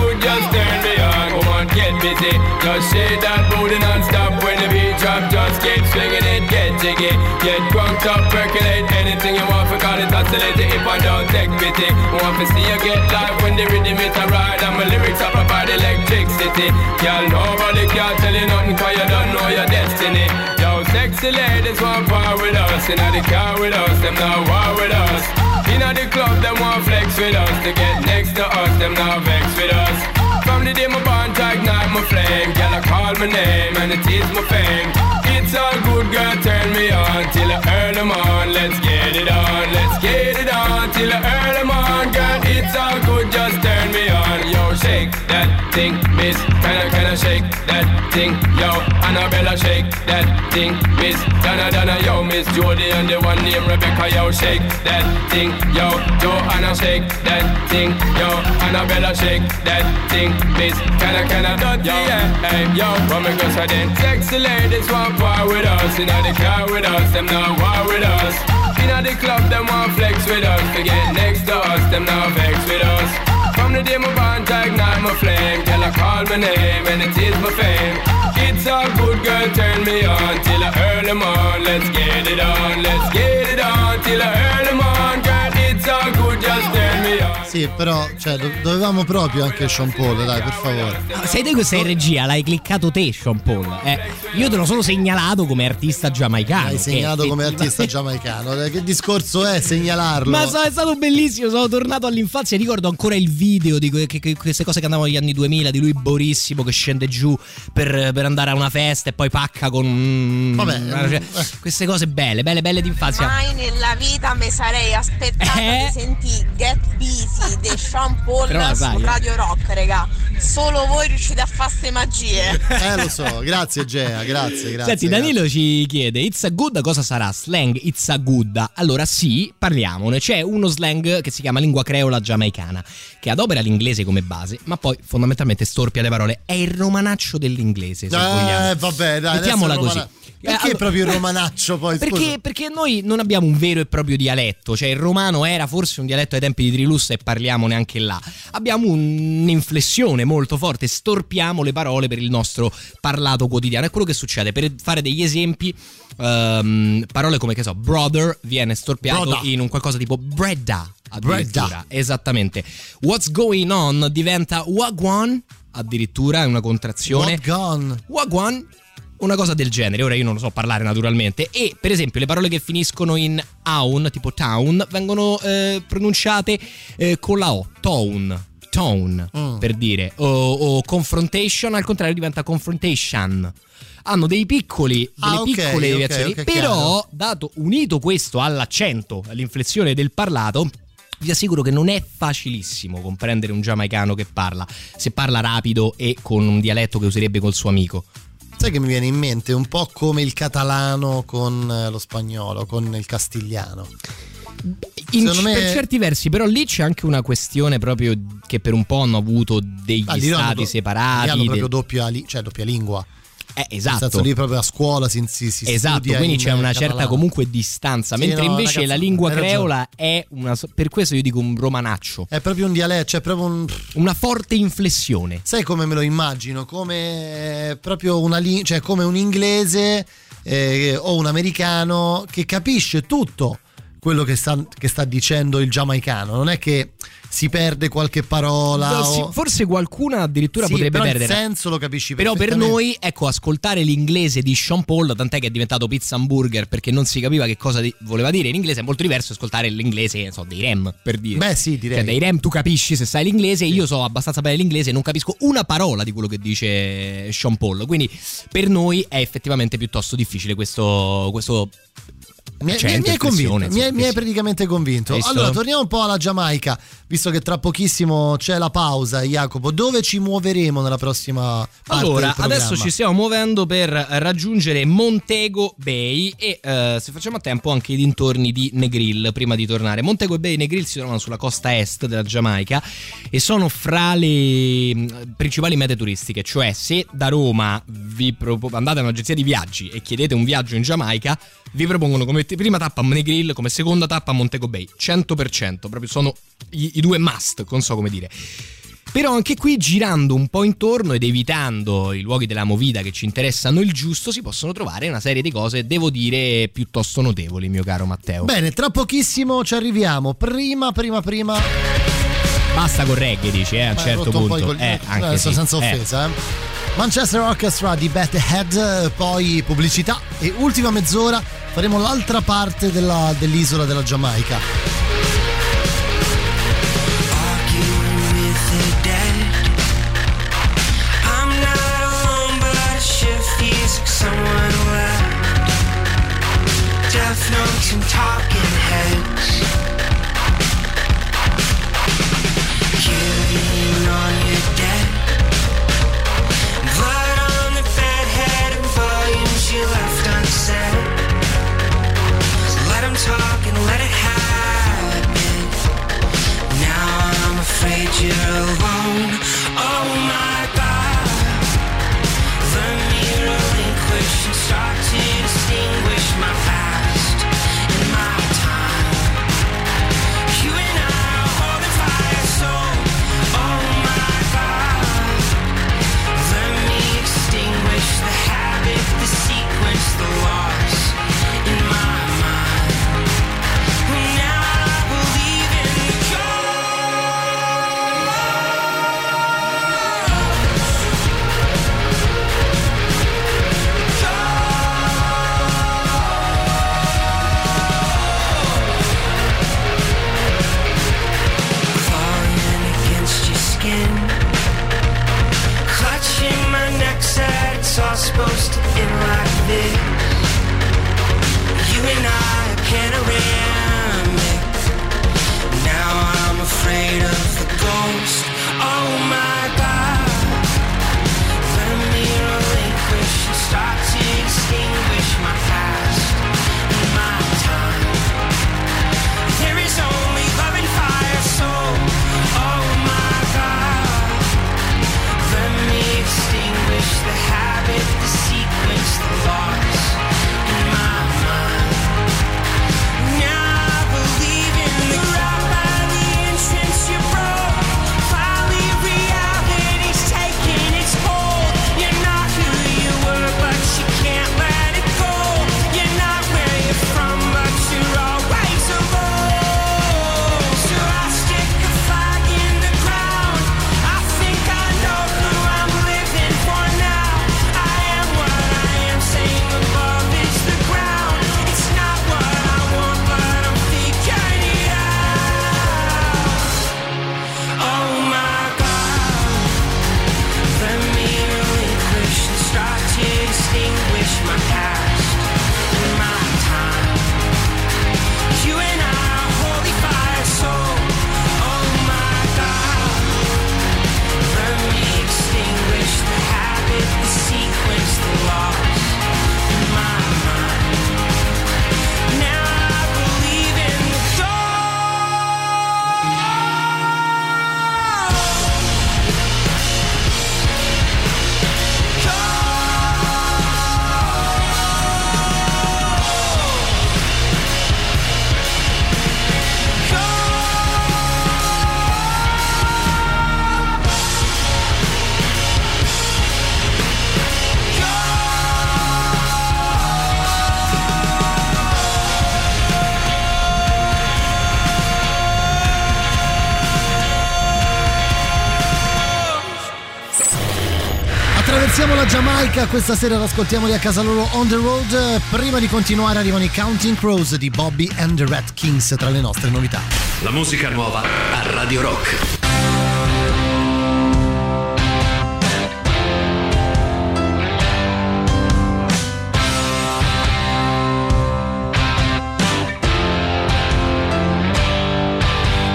S15: busy. Just shake that booty non-stop when the beat drop. Just keep swinging it, get jiggy. Get drunk up, percolate anything you want for call it oscillate it, if I don't take pity. Want to see you get live when the rhythm it a ride, and my lyrics up about electricity. Girl, nobody can tell you nothing, cause you don't know your destiny. Yo, sexy ladies want part with us, in the car with us, them not war with us. In the club, them want flex with us, to get next to us, them not vex with us. From the day my bond ignite my flame Girl, I call my name and it is my fame It's all good, girl, turn me on Till I earn them on, let's get it on. Let's get it on, till I earn them on Girl, it's all good, just turn me on. Yo, shake that thing, miss. Can I, can I shake that thing? Yo, Annabella, shake that thing, miss. Donna, Donna, yo, miss. Jody And the one named Rebecca, yo, shake that thing. Yo, Joanna, shake that thing. Yo, Annabella, shake that thing Miss, can I, can I, dirty, yeah. Hey, yo, what me go so then Sexy ladies want part with us. Inna the car with us, them not war with us. Inna the club, them want flex with us. To get next to us, them not vex with us. From the day my bond to ignite my flame. Girl, I call my name and it is my fame. It's all good, girl, turn me on Till I earn them on, let's get it on Let's get it on, till I earn them on
S2: Sì, però cioè, do- dovevamo proprio anche Sean Paul, dai, per favore.
S3: Sei te che sei in regia, l'hai cliccato te, Sean Paul. Eh, io te l'ho solo segnalato come artista giamaicano.
S2: Hai
S3: che
S2: segnalato come artista giamaicano. Eh, Che discorso è segnalarlo?
S3: Ma so- è stato bellissimo, sono tornato all'infanzia, ricordo ancora il video di que- che- che- queste cose che andavano negli anni 2000, di lui borissimo che scende giù per, per andare a una festa e poi pacca con... mm,
S2: Vabbè,
S3: cioè, queste cose belle, belle, belle d'infanzia.
S16: Mai nella vita mi sarei aspettata
S3: Eh?
S16: Di sentire Get Busy di Sean Paul
S3: Però
S16: su
S3: eh.
S16: Radio Rock, raga. Solo voi riuscite a fare ste magie.
S2: Eh, lo so, grazie Gea, grazie, grazie.
S3: Senti, Danilo ci chiede: It's a good cosa sarà? Slang It's a good. Allora, sì, parliamone. C'è uno slang che si chiama lingua creola giamaicana, che adopera l'inglese come base, ma poi fondamentalmente storpia le parole. È il romanaccio dell'inglese, se vogliamo.
S2: Eh, vabbè, dai,
S3: Mettiamola così.
S2: romana- Perché
S3: Eh, allora-
S2: proprio il romanaccio poi?
S3: Perché, perché noi non abbiamo un vero e proprio dialetto, cioè il romano era forse un dialetto ai tempi di Trilussa e parliamone anche là. Abbiamo un'inflessione molto forte, storpiamo le parole per il nostro parlato quotidiano. È quello che succede. Per fare degli esempi, ehm, parole come che so, brother viene storpiato
S2: Broda.
S3: in un qualcosa tipo bredda. Addirittura,
S2: Bredda.
S3: esattamente. What's going on diventa wagwan, addirittura è una contrazione.
S2: Gone?
S3: Wagwan una cosa del genere, ora io non lo so parlare naturalmente e per esempio le parole che finiscono in aun, tipo town, vengono eh, pronunciate eh, con la O, town, tone,
S2: Mm.
S3: per dire, o, o confrontation al contrario diventa confrontation. Hanno dei piccoli, delle
S2: Ah, ok,
S3: piccole deviazioni,
S2: ok,
S3: però
S2: chiaro.
S3: dato unito questo all'accento, all'inflessione del parlato, vi assicuro che non è facilissimo comprendere un giamaicano che parla, se parla rapido e con un dialetto che userebbe col suo amico.
S2: Sai che mi viene in mente un po' come il catalano con eh, lo spagnolo, con il castigliano.
S3: In-
S2: me-
S3: Per certi versi, però lì c'è anche una questione proprio che per un po' hanno avuto degli
S2: Ah, hanno
S3: stati
S2: lì
S3: separati.
S2: hanno proprio
S3: del-
S2: doppia, cioè doppia lingua.
S3: Eh, esatto.
S2: lì proprio a scuola si, si, si
S3: Esatto, quindi
S2: in
S3: c'è una certa
S2: catalano.
S3: comunque distanza,
S2: Sì,
S3: mentre
S2: no,
S3: invece
S2: ragazzi,
S3: la lingua creola è una per questo io dico un romanaccio,
S2: È proprio un dialetto, cioè proprio un...
S3: una forte inflessione.
S2: Sai come me lo immagino? Come eh, proprio una lingua, cioè come un inglese eh, o un americano che capisce tutto quello che sta, che sta dicendo il giamaicano. Non è che si perde qualche parola.
S3: No, sì,
S2: o-
S3: forse qualcuna addirittura
S2: Sì,
S3: potrebbe perdere.
S2: Il senso lo capisci
S3: Però per noi, ecco, ascoltare l'inglese di Sean Paul, tant'è che è diventato pizza hamburger perché non si capiva che cosa di- voleva dire in inglese, è molto diverso ascoltare l'inglese, non so, dei Rem, per dire.
S2: Beh, sì, direi.
S3: Cioè, dai Rem tu capisci se sai l'inglese, io so abbastanza bene l'inglese e non capisco una parola di quello che dice Sean Paul. Quindi per noi è effettivamente piuttosto difficile questo... questo
S2: Mi, mi- mi hai convinto, mi hai, mi hai praticamente convinto.
S3: Visto?
S2: Allora, torniamo un po' alla Giamaica, visto che tra pochissimo c'è la pausa, Jacopo. Dove ci muoveremo nella prossima parte
S3: Allora, adesso ci stiamo muovendo per raggiungere Montego Bay e eh, se facciamo a tempo anche i dintorni di Negril prima di tornare. Montego Bay e Negril si trovano sulla costa est della Giamaica e sono fra le mh, principali mete turistiche, cioè se da Roma vi propo- andate a un'agenzia di viaggi e chiedete un viaggio in Giamaica, vi propongono come te- prima tappa Negril, come seconda tappa Montego Bay, 100%, proprio sono i, i due must, non so come dire. Però anche qui girando un po' intorno ed evitando i luoghi della movida che ci interessano il giusto, si possono trovare una serie di cose, devo dire, piuttosto notevoli, mio caro Matteo.
S2: Bene, tra pochissimo ci arriviamo. Prima, prima, prima.
S3: Basta con reggae, dici, eh, a un certo
S2: rotto un po'
S3: punto. Eh, anche
S2: adesso
S3: sì.
S2: senza
S3: Eh.
S2: offesa, eh. Manchester Orchestra di Beth Head, poi pubblicità e ultima mezz'ora faremo l'altra parte della- dell'isola della Giamaica.
S6: with the talk and let it happen. Now I'm afraid you're alone. Oh my god. Let me relinquish and start to supposed like this You and I are panoramic. Now I'm afraid of the ghost. Oh my
S2: questa sera l'ascoltiamoli a casa loro on the road. Prima di continuare arrivano i Counting Crows di Bobby and the Red Kings tra le nostre novità.
S11: La musica nuova a Radio Rock.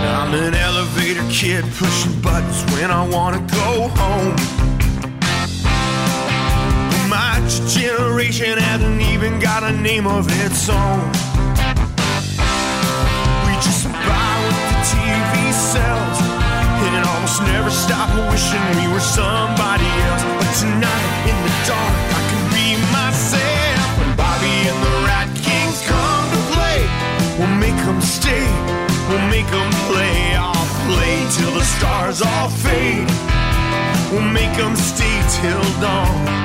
S5: I'm an elevator kid pushing buttons when I wanna go home. My generation hasn't even got a name of its own. We just buy what the TV sells, and it almost never stop wishing we were somebody else. But tonight in the dark, I can be myself. When Bobby and the Rat Kings come to play, we'll make them stay. We'll make them play. I'll play till the stars all fade. We'll make them stay till dawn.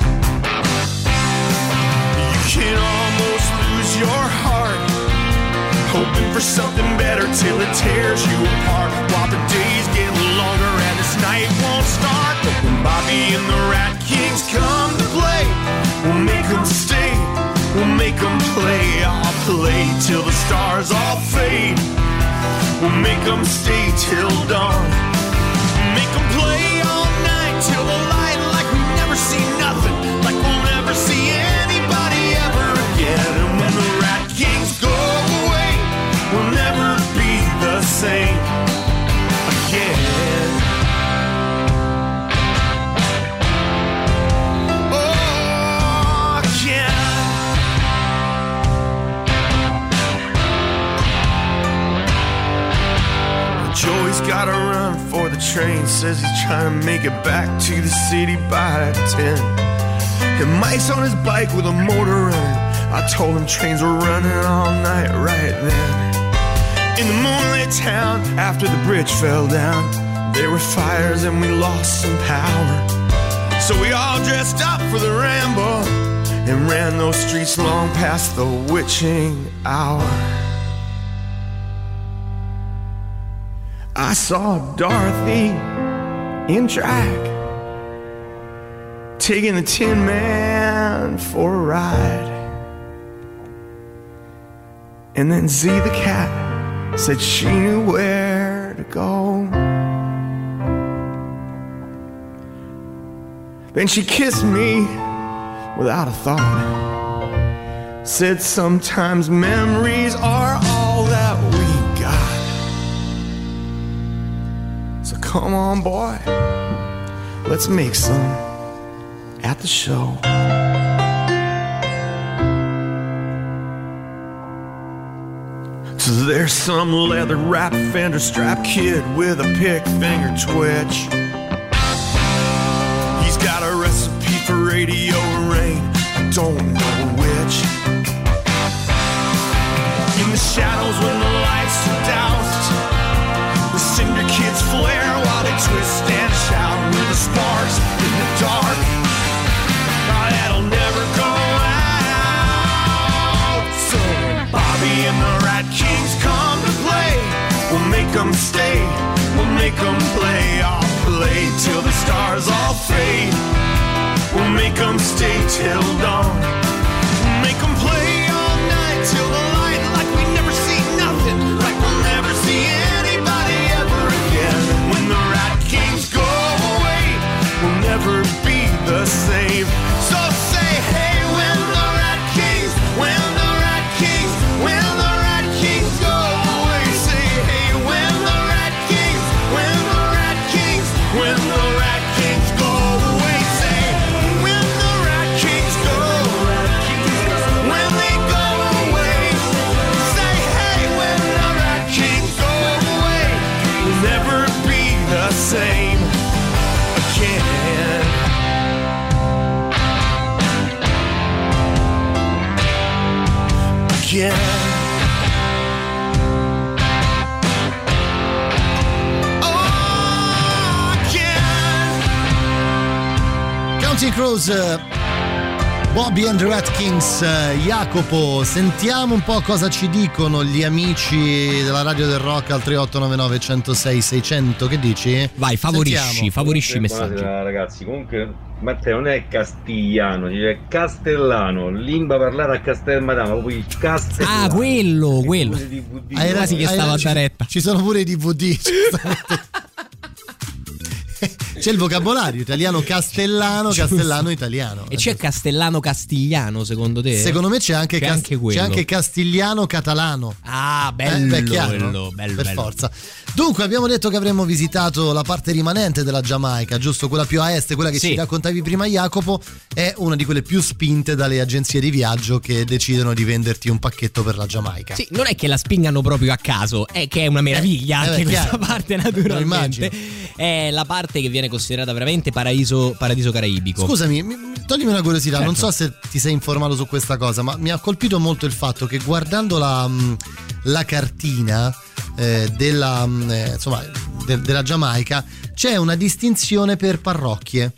S5: for something better till it tears you apart. While the days get longer and this night won't start. But when Bobby and the Rat Kings come to play, we'll make them stay, we'll make them play. I'll play till the stars all fade. We'll make them stay till dawn. Joey's gotta run for the train. Says he's trying to make it back to the city by 10. And Mike's on his bike with a motor running. I told him trains were running all night right then. In the moonlit town, after the bridge fell down, there were fires and we lost some power. So we all dressed up for the ramble and ran those streets long past the witching hour. I saw Dorothy in drag, taking the Tin Man for a ride. And then Z the cat said she knew where to go. Then she kissed me without a thought. Said sometimes memories are all So come on, boy, let's make some at the show. So there's some leather wrapped fender strap kid with a pick finger twitch. He's got a recipe for radio rain, I don't know which. In the shadows when the lights are doused, twist and shout with the sparks in the dark. That'll never go out. So Bobby and the Rat Kings come to play, we'll make them stay, we'll make them play. I'll play till the stars all fade. We'll make them stay till dawn. Make them play all night till the light be Again.
S2: Counting Crows, eh, Bobby and the Rat Kings, eh, Jacopo, sentiamo un po' cosa ci dicono gli amici della radio del rock al 3899 106 600, che dici?
S3: Vai, favorisci,
S2: Sentiamo.
S3: favorisci i messaggi.
S17: Buonasera ragazzi, comunque Matteo non è castigliano, dice castellano, lingua parlata a Castelmadama, proprio il castellano.
S3: Ah, quello, quello.
S2: Hai
S3: quasi che stava a
S2: ci-. Ci sono pure i DVD. C'è il vocabolario italiano castellano, castellano italiano.
S3: E c'è castellano castigliano secondo te?
S2: Secondo me c'è anche,
S3: C'è
S2: cas-
S3: anche quello.
S2: c'è anche castigliano catalano.
S3: Ah,
S2: Eh,
S3: bello,
S2: chiaro,
S3: bello, bello,
S2: per
S3: bello.
S2: forza. Dunque, abbiamo detto che avremmo visitato la parte rimanente della Giamaica, giusto? Quella più a est, quella che
S3: Sì.
S2: ci raccontavi prima, Jacopo, è una di quelle più spinte dalle agenzie di viaggio che decidono di venderti un pacchetto per la Giamaica.
S3: Sì, non è che la spingano proprio a caso, è che è una meraviglia
S2: Eh,
S3: anche
S2: eh,
S3: questa parte naturalmente. È la parte che viene considerata veramente paradiso, paradiso caraibico.
S2: Scusami, mi- toglimi una curiosità, non
S3: Certo.
S2: so se ti sei informato su questa cosa, ma mi ha colpito molto il fatto che guardando la, mh, la cartina eh, della, mh, eh, insomma, de- della Giamaica c'è una distinzione per parrocchie.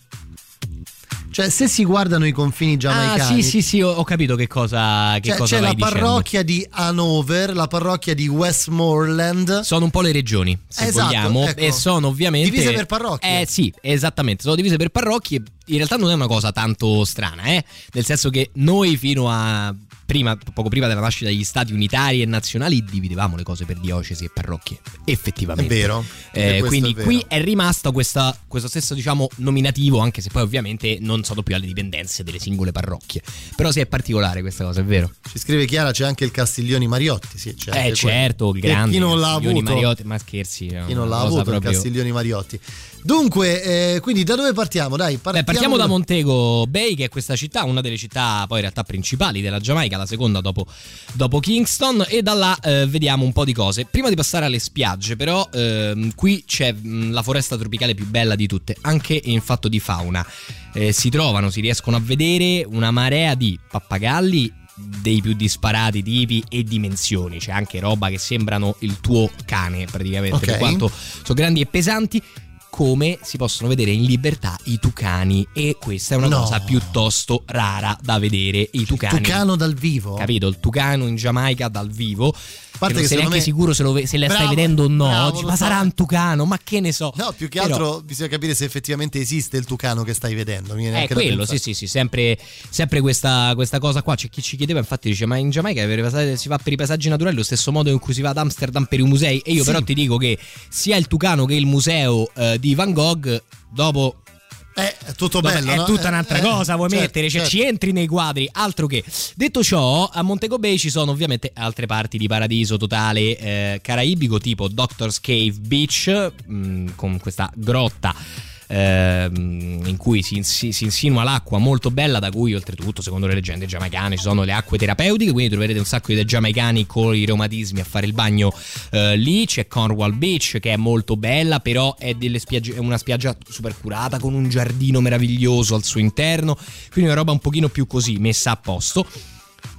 S2: Cioè, se si guardano i confini
S3: Ah,
S2: giamaicani,
S3: sì, sì, sì, ho, ho capito che cosa, che
S2: cioè,
S3: cosa
S2: c'è la
S3: dicendo.
S2: parrocchia di Hanover, la parrocchia di Westmoreland.
S3: Sono un po' le regioni, se
S2: Esatto,
S3: vogliamo,
S2: ecco.
S3: e sono ovviamente
S2: Divise per parrocchie.
S3: Eh sì, esattamente, sono divise per parrocchie. In realtà non è una cosa tanto strana, eh? Nel senso che noi fino a prima, poco prima della nascita degli stati unitari e nazionali dividevamo le cose per diocesi e parrocchie. Effettivamente.
S2: È vero.
S3: Eh, quindi
S2: è vero.
S3: qui è rimasto questa- questo stesso diciamo nominativo, anche se poi ovviamente non sono più alle dipendenze delle singole parrocchie. Però sì, è particolare questa cosa, è vero.
S2: Ci scrive Chiara, c'è anche il Castiglioni Mariotti. Sì, c'è
S3: Eh certo,
S2: quello.
S3: grande.
S2: E chi non l'ha avuto?
S3: Mariotti, ma scherzi.
S2: Chi non l'ha avuto
S3: proprio-
S2: il Castiglioni Mariotti. Dunque, eh, quindi da dove partiamo? Dai,
S3: Beh, partiamo da Montego Bay, che è questa città, una delle città poi in realtà principali della Giamaica, la seconda dopo, dopo Kingston, e da là eh, vediamo un po' di cose. Prima di passare alle spiagge, però, ehm, qui c'è mh, la foresta tropicale più bella di tutte, anche in fatto di fauna. Eh, si trovano, si riescono a vedere una marea di pappagalli dei più disparati tipi e dimensioni, c'è anche roba che sembrano il tuo cane praticamente,
S2: Ok.
S3: per quanto sono grandi e pesanti come si possono vedere in libertà i tucani e questa è una
S2: No.
S3: cosa piuttosto rara da vedere i tucani
S2: Tucano dal vivo.
S3: capito il tucano in Giamaica dal vivo
S2: parte
S3: che non sei neanche
S2: me-
S3: sicuro se, lo se la stai
S2: Bravo,
S3: vedendo o no
S2: bravo,
S3: ma
S2: so.
S3: sarà un tucano ma che ne so
S2: No, più che
S3: Però-
S2: altro bisogna capire se effettivamente esiste il tucano che stai vedendo. mi
S3: è
S2: da
S3: quello, sì, sì, sì, sempre, sempre questa, questa cosa qua. C'è chi ci chiedeva, infatti, dice: Ma in Giamaica si va per i paesaggi naturali lo stesso modo in cui si va ad Amsterdam per i musei. E io,
S2: Sì.
S3: però, ti dico che sia il Tucano che il museo eh, di Van Gogh, dopo.
S2: Eh, È tutto
S3: dopo-
S2: bello,
S3: è
S2: no?
S3: tutta
S2: Eh,
S3: un'altra
S2: eh,
S3: cosa, vuoi
S2: certo,
S3: mettere? Cioè,
S2: certo.
S3: ci entri nei quadri, altro che. Detto ciò, a Montego Bay ci sono ovviamente altre parti di paradiso totale eh, caraibico, tipo Doctor's Cave Beach, mh, con questa grotta ehm, in cui si, insi- si insinua l'acqua molto bella da cui oltretutto secondo le leggende giamaicane ci sono le acque terapeutiche quindi troverete un sacco di giamaicani con i reumatismi a fare il bagno eh, lì. C'è Cornwall Beach che è molto bella però è, spiagge- è una spiaggia super curata con un giardino meraviglioso al suo interno. Quindi una roba un pochino più così messa a posto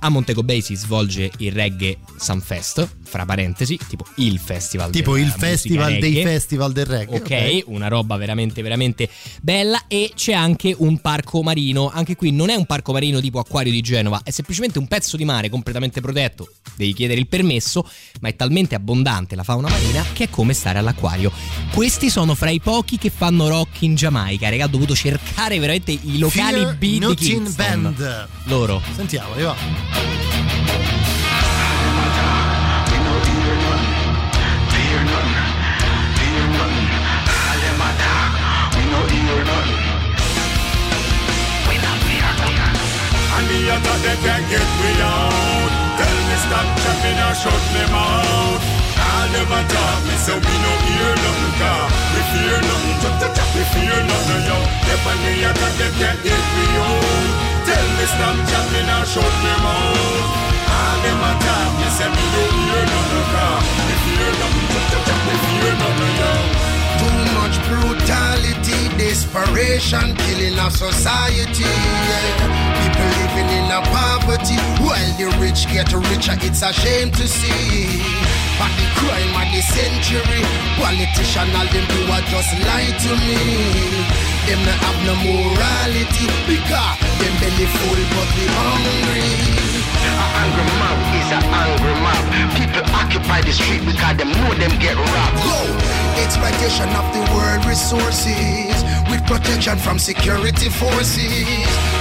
S3: a Montego Bay si svolge il Reggae Sunfest, fra parentesi, tipo il festival
S2: Tipo il festival dei festival del reggae.
S3: Ok, una roba veramente veramente bella e c'è anche un parco marino, anche qui non è un parco marino tipo Acquario di Genova, è semplicemente un pezzo di mare completamente protetto, devi chiedere il permesso, ma è talmente abbondante la fauna marina che è come stare all'acquario. Questi sono fra i pochi che fanno rock in Giamaica, raga, ho dovuto cercare veramente i locali
S2: Fear
S3: B di
S2: Nutting
S3: Kingston.
S2: Band.
S3: Loro.
S2: Sentiamoli, va.
S5: And the other they can't get me out. Stop chatting or shut me mouth. All them a talk me so me no hear nothing car. Me fear nothing, chat chat chat. Me fear nothing yo. Them and the other they can't get me out. Tell me stop chatting or shut me mouth. All them a talk me say me no hear nothing car. Me fear nothing, chat chat chat. Me fear nothing yo.
S18: Much brutality, desperation, killing our society. yeah. People living in a poverty while the rich get richer. It's a shame to see. But the crime of the century, politician all them do are just lie to me. Them not have no morality because them belly full but we hungry.
S9: A angry mob is a angry mob. People occupy the street because them know them get robbed.
S18: Go! Exploitation of the world resources with protection from security forces.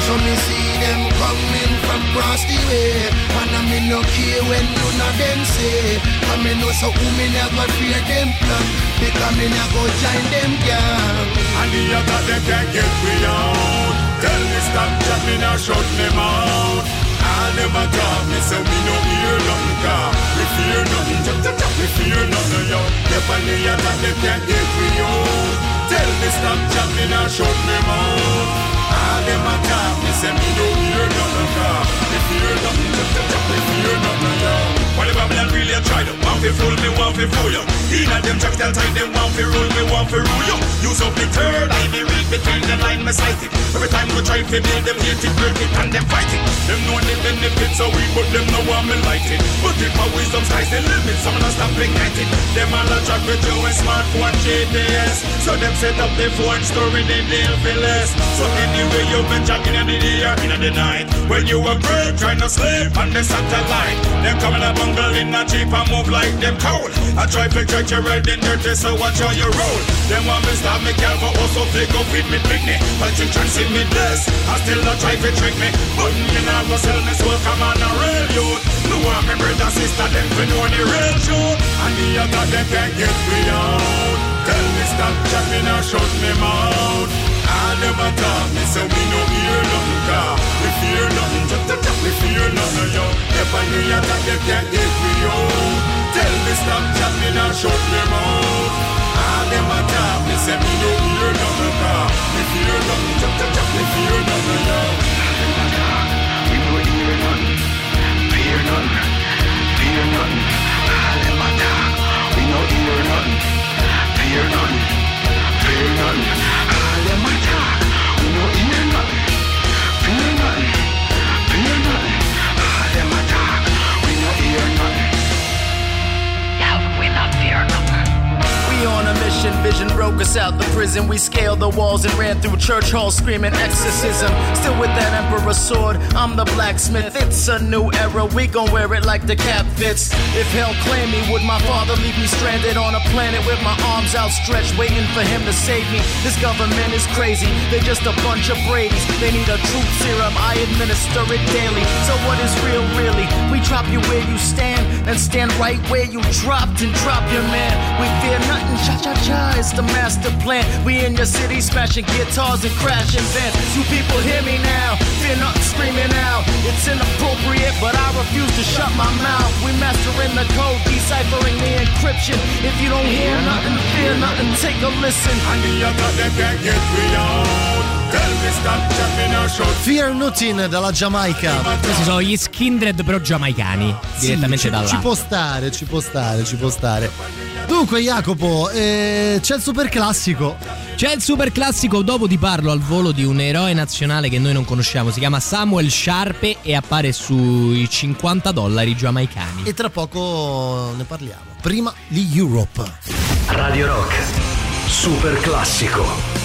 S18: So me see them coming from across the way. And I me no care when none of them say. I me know so who me never fear them plan. Because me never go join them gang.
S19: And the other they can't get me out. Tell me stop chat me shut me mouth. I never talk me so me no hear nothing car. Me fear nothing, chop chop chop. Me fear nothing yo. I the other they can't get me out. Tell me stop chat me shut me mouth. All them a talk, me say me no hear nothing car. Me fear nothing, chop. Me fear try to. Want fi fool me, want fi fool you. Inna them tracks tell time them want fi rule me, want fi rule you. Use up the third eye, me read between the line, me sight it. Every time we try fi build them hate it, break it and them fight it. Them know the benefits of we but them no want me light it But if my wisdom sky's the limit, some not stop ignite it. Them all a track with you and smartphone GPS So them set up the phone story, they deal for less. So anyway you been jacking in the day or in the night. When you a break, trying to sleep on the satellite. Them coming up bungle in a jeep and move like them cold. I try to check your red and dirty, so watch how you roll. Them want me stop me, girl, but also flick up with me picnic. But you try see me bless, I still not try to trick me. But me not go sell me soul, come on a real youth. No one me brother, sister, them fi know the real truth. And the other them can't get me out. Tell me stop chat me now, shut me mouth. I never talk me, so me no hear nothing car. Me fear nothing, chop chop chop, me fear nothing, yo. If I knew you that they can't get me out. Tell me stop chat me now, shut me mouth. I never talk me, say me no hear nothing car. Me fear nothing, chop chop chop, me fear nothing, yo.
S20: We no hear nothing, fear nothing, fear nothing. All them attack. We no hear nothing, fear nothing, fear nothing.
S10: Out the prison. We scaled the walls and ran through church halls screaming exorcism. Still with that emperor sword, I'm the blacksmith. It's a new era, we gon' wear it like the cap fits. If hell claim me, would my father leave me stranded on a planet with my arms outstretched, waiting for him to save me? This government is crazy, they're just a bunch of Brady's. They need a truth serum, I administer it daily. So what is real, really? We drop you where you stand, and stand right where you dropped and drop your man. We fear nothing, cha cha cha, it's the master plan. We in your city smashing guitars and crashing vans. You people hear me now, fear nothing screaming out. It's inappropriate, but I refuse to shut my mouth. We mastering the code, deciphering the encryption. If you don't hear nothing, fear nothing, take a listen.
S19: And the other they can't get me out.
S2: Fear Nothing dalla Giamaica.
S3: Questi sono gli Skindred però giamaicani, direttamente
S2: Sì,
S3: da
S2: ci,
S3: là.
S2: ci può stare, ci può stare, ci può stare. Dunque, Jacopo, eh, c'è il super classico.
S3: C'è il super classico, dopo ti parlo al volo di un eroe nazionale che noi non conosciamo, si chiama Samuel Sharpe e appare sui 50 dollari giamaicani.
S2: E tra poco ne parliamo. Prima gli Europe.
S11: Radio Rock, super classico.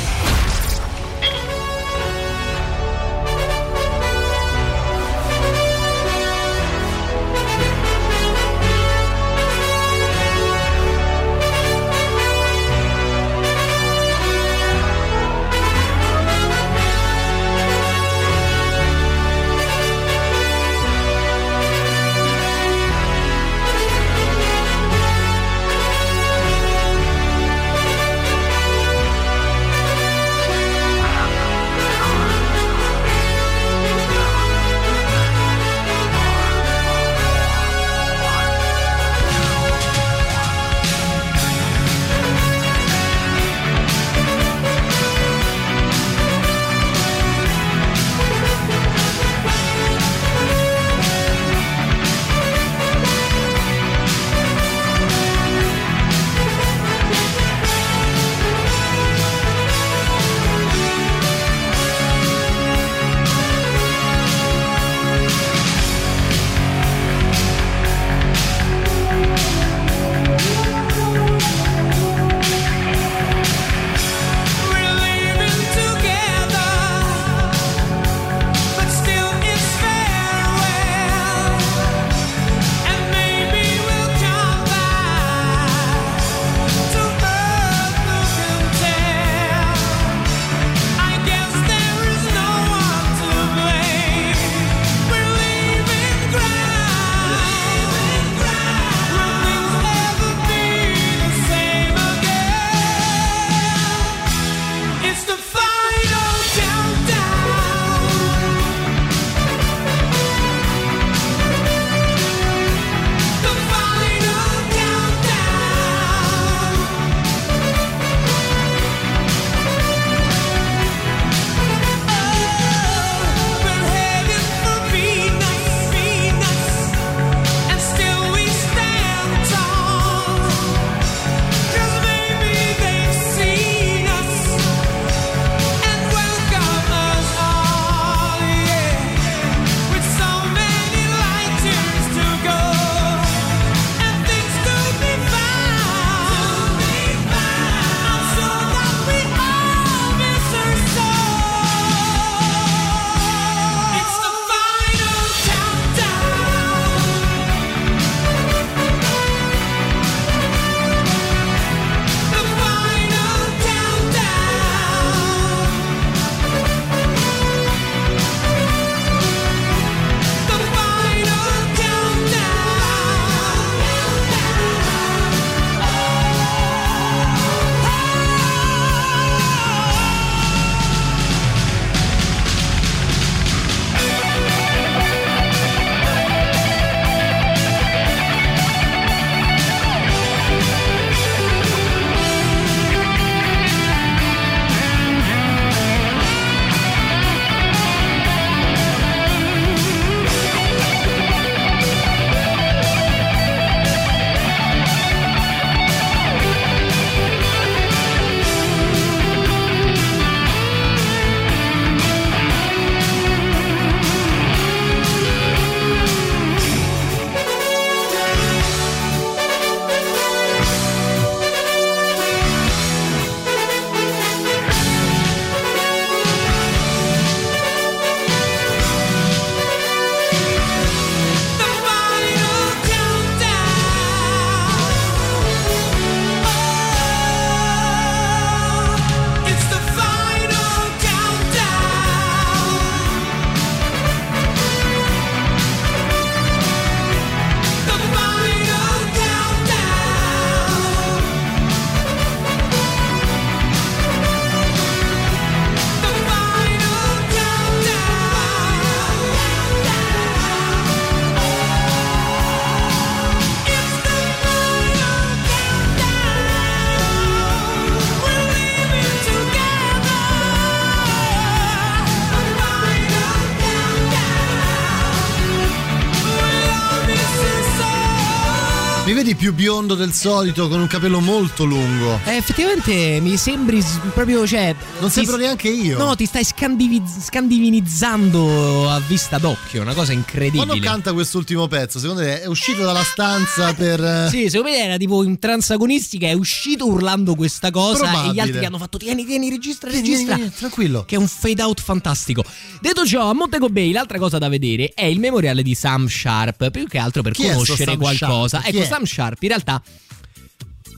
S2: Biondo del solito, con un capello molto lungo.
S3: Eh, effettivamente mi sembri proprio, cioè...
S2: Non sembro
S3: s-
S2: neanche io.
S3: No, ti stai scandivi- scandivinizzando a vista d'occhio, una cosa incredibile.
S2: Quando canta quest'ultimo pezzo, secondo te è uscito dalla stanza per. eh,
S3: Sì, secondo me era tipo in transagonistica, è uscito urlando questa cosa e gli
S2: Probabile.
S3: altri gli hanno fatto tieni, tieni, registra,
S2: Vieni,
S3: registra.
S2: vieni, tranquillo.
S3: Che è un fade out fantastico. Detto ciò, a Montego Bay l'altra cosa da vedere è il memoriale di Sam Sharp, più che altro per
S2: Chi
S3: conoscere qualcosa.
S2: Sharp?
S3: Ecco? Sam Sharp in realtà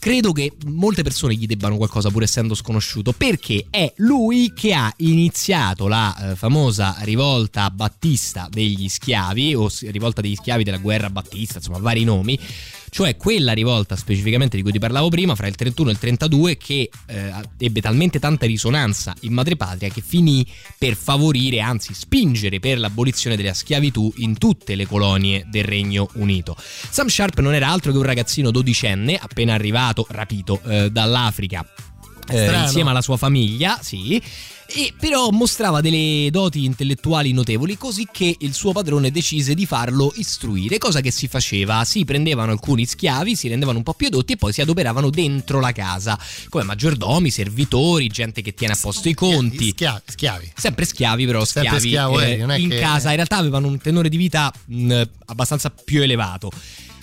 S3: credo che molte persone gli debbano qualcosa pur essendo sconosciuto. Perché è lui che ha iniziato la eh, famosa rivolta battista degli schiavi o rivolta degli schiavi della guerra battista insomma vari nomi cioè quella rivolta specificamente di cui ti parlavo prima fra il 31 e il 32 che eh, ebbe talmente tanta risonanza in madrepatria che finì per favorire anzi spingere per l'abolizione della schiavitù in tutte le colonie del Regno Unito. Sam Sharp non era altro che un ragazzino dodicenne appena arrivato, rapito eh, dall'Africa eh, insieme alla sua famiglia, sì. E però mostrava delle doti intellettuali notevoli, così che il suo padrone decise di farlo istruire, cosa che si faceva. Si prendevano alcuni schiavi, si rendevano un po' più edotti e poi si adoperavano dentro la casa, come maggiordomi, servitori, gente che tiene a posto i conti.
S2: Schiavi. schiavi.
S3: Sempre schiavi, però
S2: Sempre
S3: schiavi
S2: schiavo
S3: eh,
S2: è
S3: in
S2: che-
S3: casa. In realtà avevano un tenore di vita mh, abbastanza più elevato.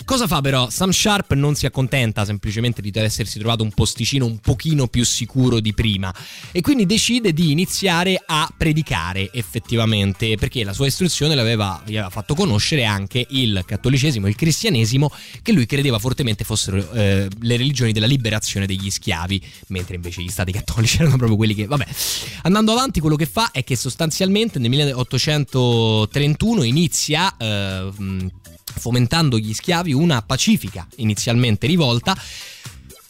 S3: Cosa fa però? Sam Sharp non si accontenta semplicemente di essersi trovato un posticino un pochino più sicuro di prima e quindi decide di iniziare a predicare effettivamente perché la sua istruzione l'aveva, gli aveva fatto conoscere anche il cattolicesimo e il cristianesimo che lui credeva fortemente fossero eh, le religioni della liberazione degli schiavi mentre invece gli stati cattolici erano proprio quelli che vabbè andando avanti quello che fa è che sostanzialmente nel 1831 inizia eh, fomentando gli schiavi una pacifica inizialmente rivolta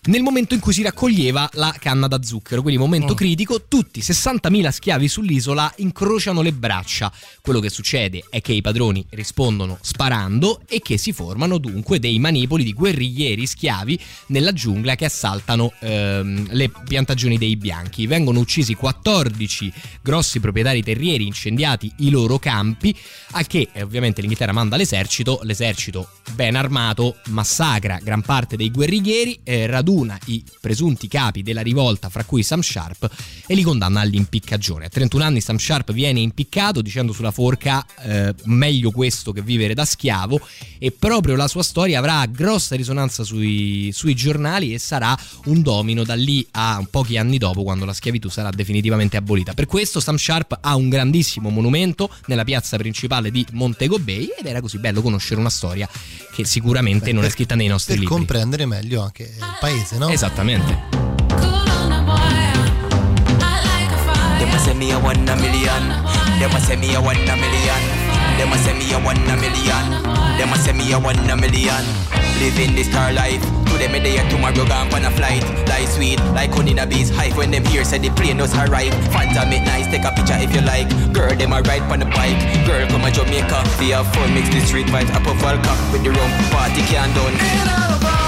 S3: nel momento in cui si raccoglieva la canna da zucchero, quindi momento
S2: Oh.
S3: critico, tutti 60.000 schiavi sull'isola incrociano le braccia. Quello che succede è che i padroni rispondono sparando e che si formano dunque dei manipoli di guerriglieri schiavi nella giungla che assaltano ehm, le piantagioni dei bianchi. Vengono uccisi 14 grossi proprietari terrieri, incendiati i loro campi, a che eh, ovviamente l'Inghilterra manda l'esercito, l'esercito ben armato massacra gran parte dei guerriglieri, eh, raduna i presunti capi della rivolta, fra cui Sam Sharp, e li condanna all'impiccagione. A 31 anni Sam Sharp viene impiccato dicendo sulla forca eh, meglio questo che vivere da schiavo e proprio la sua storia avrà grossa risonanza sui, sui giornali e sarà un domino da lì a pochi anni dopo quando la schiavitù sarà definitivamente abolita. Per questo Sam Sharp ha un grandissimo monumento nella piazza principale di Montego Bay ed era così bello conoscere una storia che sicuramente non è scritta nei nostri
S2: Per
S3: libri.
S2: comprendere meglio anche il paese, no?
S3: Esattamente.
S21: Them a say me a one a million. Them a say me a one a million. Them a say me a one a million. Them a say me a one a million. Living the star life. Today me there, tomorrow gone on a flight. Life sweet, like honey in a bee's hive. When them here say the plane does arrive. Fanta make nice, take a picture if you like. Girl, them a ride on the bike. Girl, come a Jamaica. We have fun, mix the street vibes up a Volca with the rum. Party can done.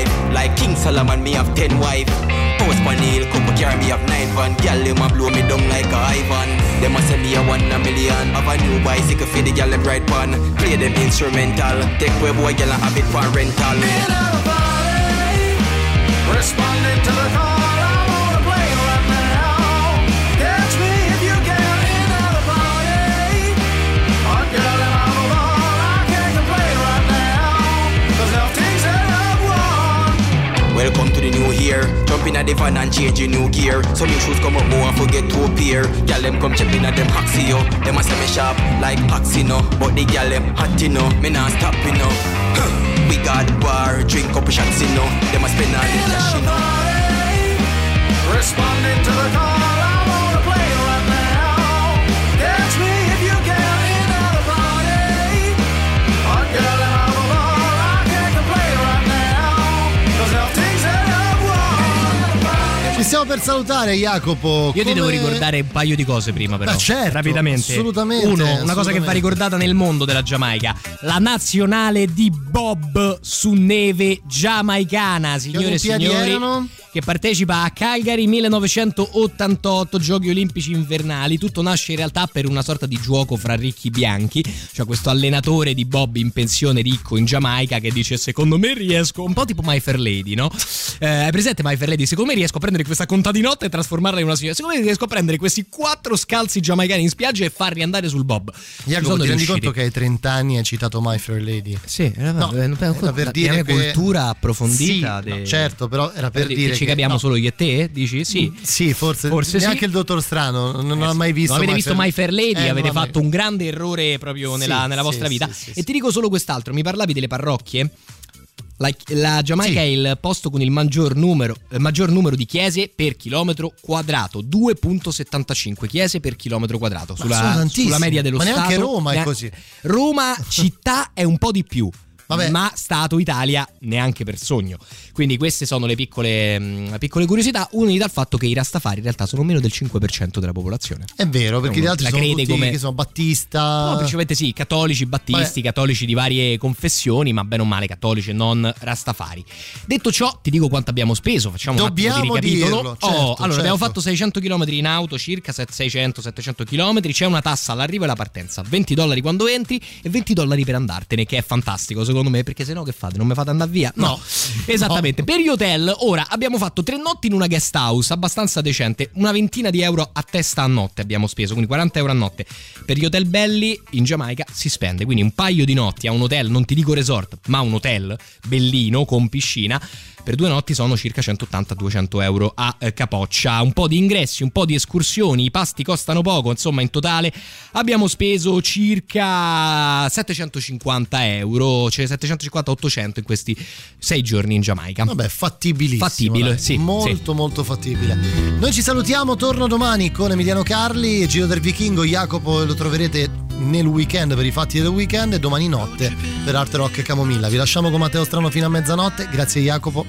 S21: Like King Solomon, me have ten wife. Post panel, couple carry me have nine van. Gyal, them a blow me down like a Ivan. Them a say me a one a million. Have a new bicycle for the gyal them ride pan. Play them instrumental. Take way boy gyal and have it for rental.
S5: Responding to the call,
S21: Welcome to the new year. Jump in a the van and change your new gear. So me shoes come up more and forget to appear. Gyal them come check in at them haxi yo. Them a say me sharp like Paxi no. But the gyal them hot you know. Me not stop you Huh. We got bar, drink couple shots you know. Them a spend all the cash you know.
S5: Responding to the call,
S2: stiamo per salutare, Jacopo.
S3: Io ti devo
S2: Come-
S3: ricordare un paio di cose prima, però.
S2: Ma certo,
S3: rapidamente.
S2: assolutamente,
S3: Uno, una cosa che
S2: assolutamente.
S3: va ricordata nel mondo della Giamaica: la nazionale di Bob su neve giamaicana, signore e signori.
S2: erano?
S3: Che partecipa a Calgary 1988 Giochi Olimpici Invernali. Tutto nasce in realtà per una sorta di gioco fra ricchi bianchi. Cioè, questo allenatore di Bob in pensione ricco in Giamaica che dice: Secondo me riesco. Un po' tipo My Fair Lady, no? Eh, hai presente My Fair Lady? Secondo me riesco a prendere questa contadinotta e trasformarla in una signora. Secondo me riesco a prendere questi quattro scalzi giamaicani in spiaggia e farli andare sul Bob.
S2: Jacopo, ti rendi conto che hai 30 anni e hai citato My Fair Lady?
S3: Sì, era,
S2: No,
S3: era
S2: era per
S3: la
S2: dire
S3: mia
S2: che-
S3: cultura approfondita.
S2: Sì,
S3: de-
S2: no, certo, però era per
S3: Che
S2: dire
S3: ci
S2: che-
S3: capiamo
S2: no.
S3: solo io e te? Dici? Sì.
S2: Sì, forse,
S3: Forse sì.
S2: neanche il dottor Strano non, non ha mai visto.
S3: Non avete visto My Fair Lady,
S2: Eh,
S3: avete
S2: mai-
S3: fatto un grande errore proprio nella,
S2: Sì,
S3: nella
S2: sì,
S3: vostra
S2: sì,
S3: vita.
S2: sì,
S3: e ti dico solo quest'altro: mi parlavi delle parrocchie? La, la Giamaica è il posto con il maggior numero, eh, maggior numero di chiese per chilometro quadrato, 2.75 chiese per chilometro quadrato.
S2: Ma
S3: Sulla, sulla media dello
S2: Ma neanche
S3: Stato.
S2: Roma è così.
S3: Roma città è un po' di più.
S2: Vabbè.
S3: Ma Stato Italia neanche per sogno. Quindi queste sono le piccole, mh, piccole curiosità, unite dal fatto che i Rastafari in realtà sono meno del 5% della popolazione.
S2: È vero, perché gli altri
S3: La
S2: sono tutti
S3: come-
S2: che sono Battista.
S3: No, principalmente sì, cattolici, battisti, cattolici di varie confessioni, ma bene o male cattolici e non rastafari. Detto ciò, ti dico quanto abbiamo speso, facciamo un
S2: Dobbiamo
S3: attimo di ricapitolo.
S2: dirlo, certo,
S3: oh, allora
S2: certo.
S3: abbiamo fatto 600 km in auto, circa 600-700 km, c'è una tassa all'arrivo e alla partenza, 20 dollari quando entri e 20 dollari per andartene, che è fantastico secondo me, perché se no che fate? Non mi fate andare via? No, esattamente. Per gli hotel, ora abbiamo fatto tre notti in una guest house abbastanza decente, una ventina di euro a testa a notte abbiamo speso, quindi 40 euro a notte. Per gli hotel belli in Giamaica si spende, quindi un paio di notti a un hotel, non ti dico resort, ma un hotel bellino con piscina. Per due notti sono circa 180-200 euro a eh, capoccia. Un po' di ingressi, un po' di escursioni, i pasti costano poco, insomma in totale abbiamo speso circa 750 euro, cioè 750-800 in questi sei giorni in Giamaica.
S2: Vabbè, fattibilissimo.
S3: Fattibile, sì.
S2: Molto, molto fattibile. Noi ci salutiamo, torno domani con Emiliano Carli, Giro del Vichingo, Jacopo lo troverete nel weekend per i fatti del weekend e domani notte per Art Rock e Camomilla. Vi lasciamo con Matteo Strano fino a mezzanotte. Grazie Jacopo,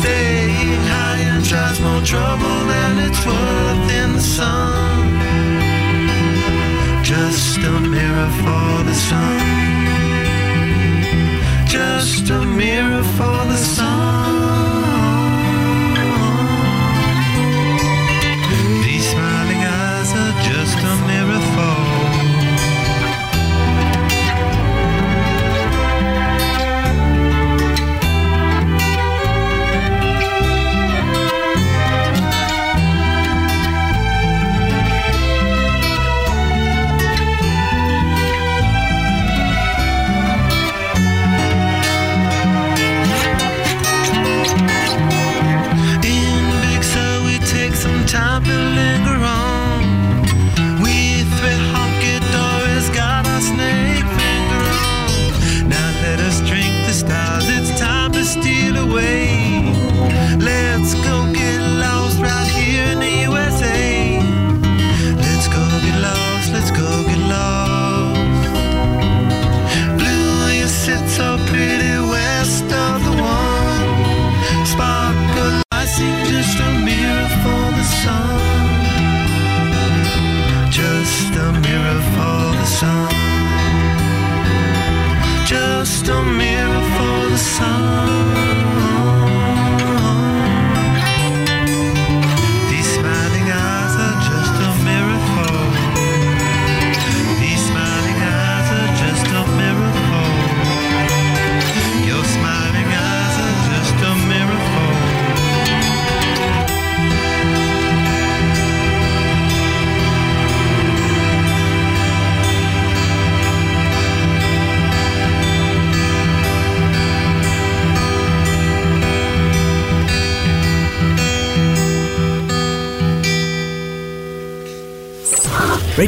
S5: Staying high and tries more trouble than it's worth in the sun. Just a mirror for the sun. Just a mirror for the sun.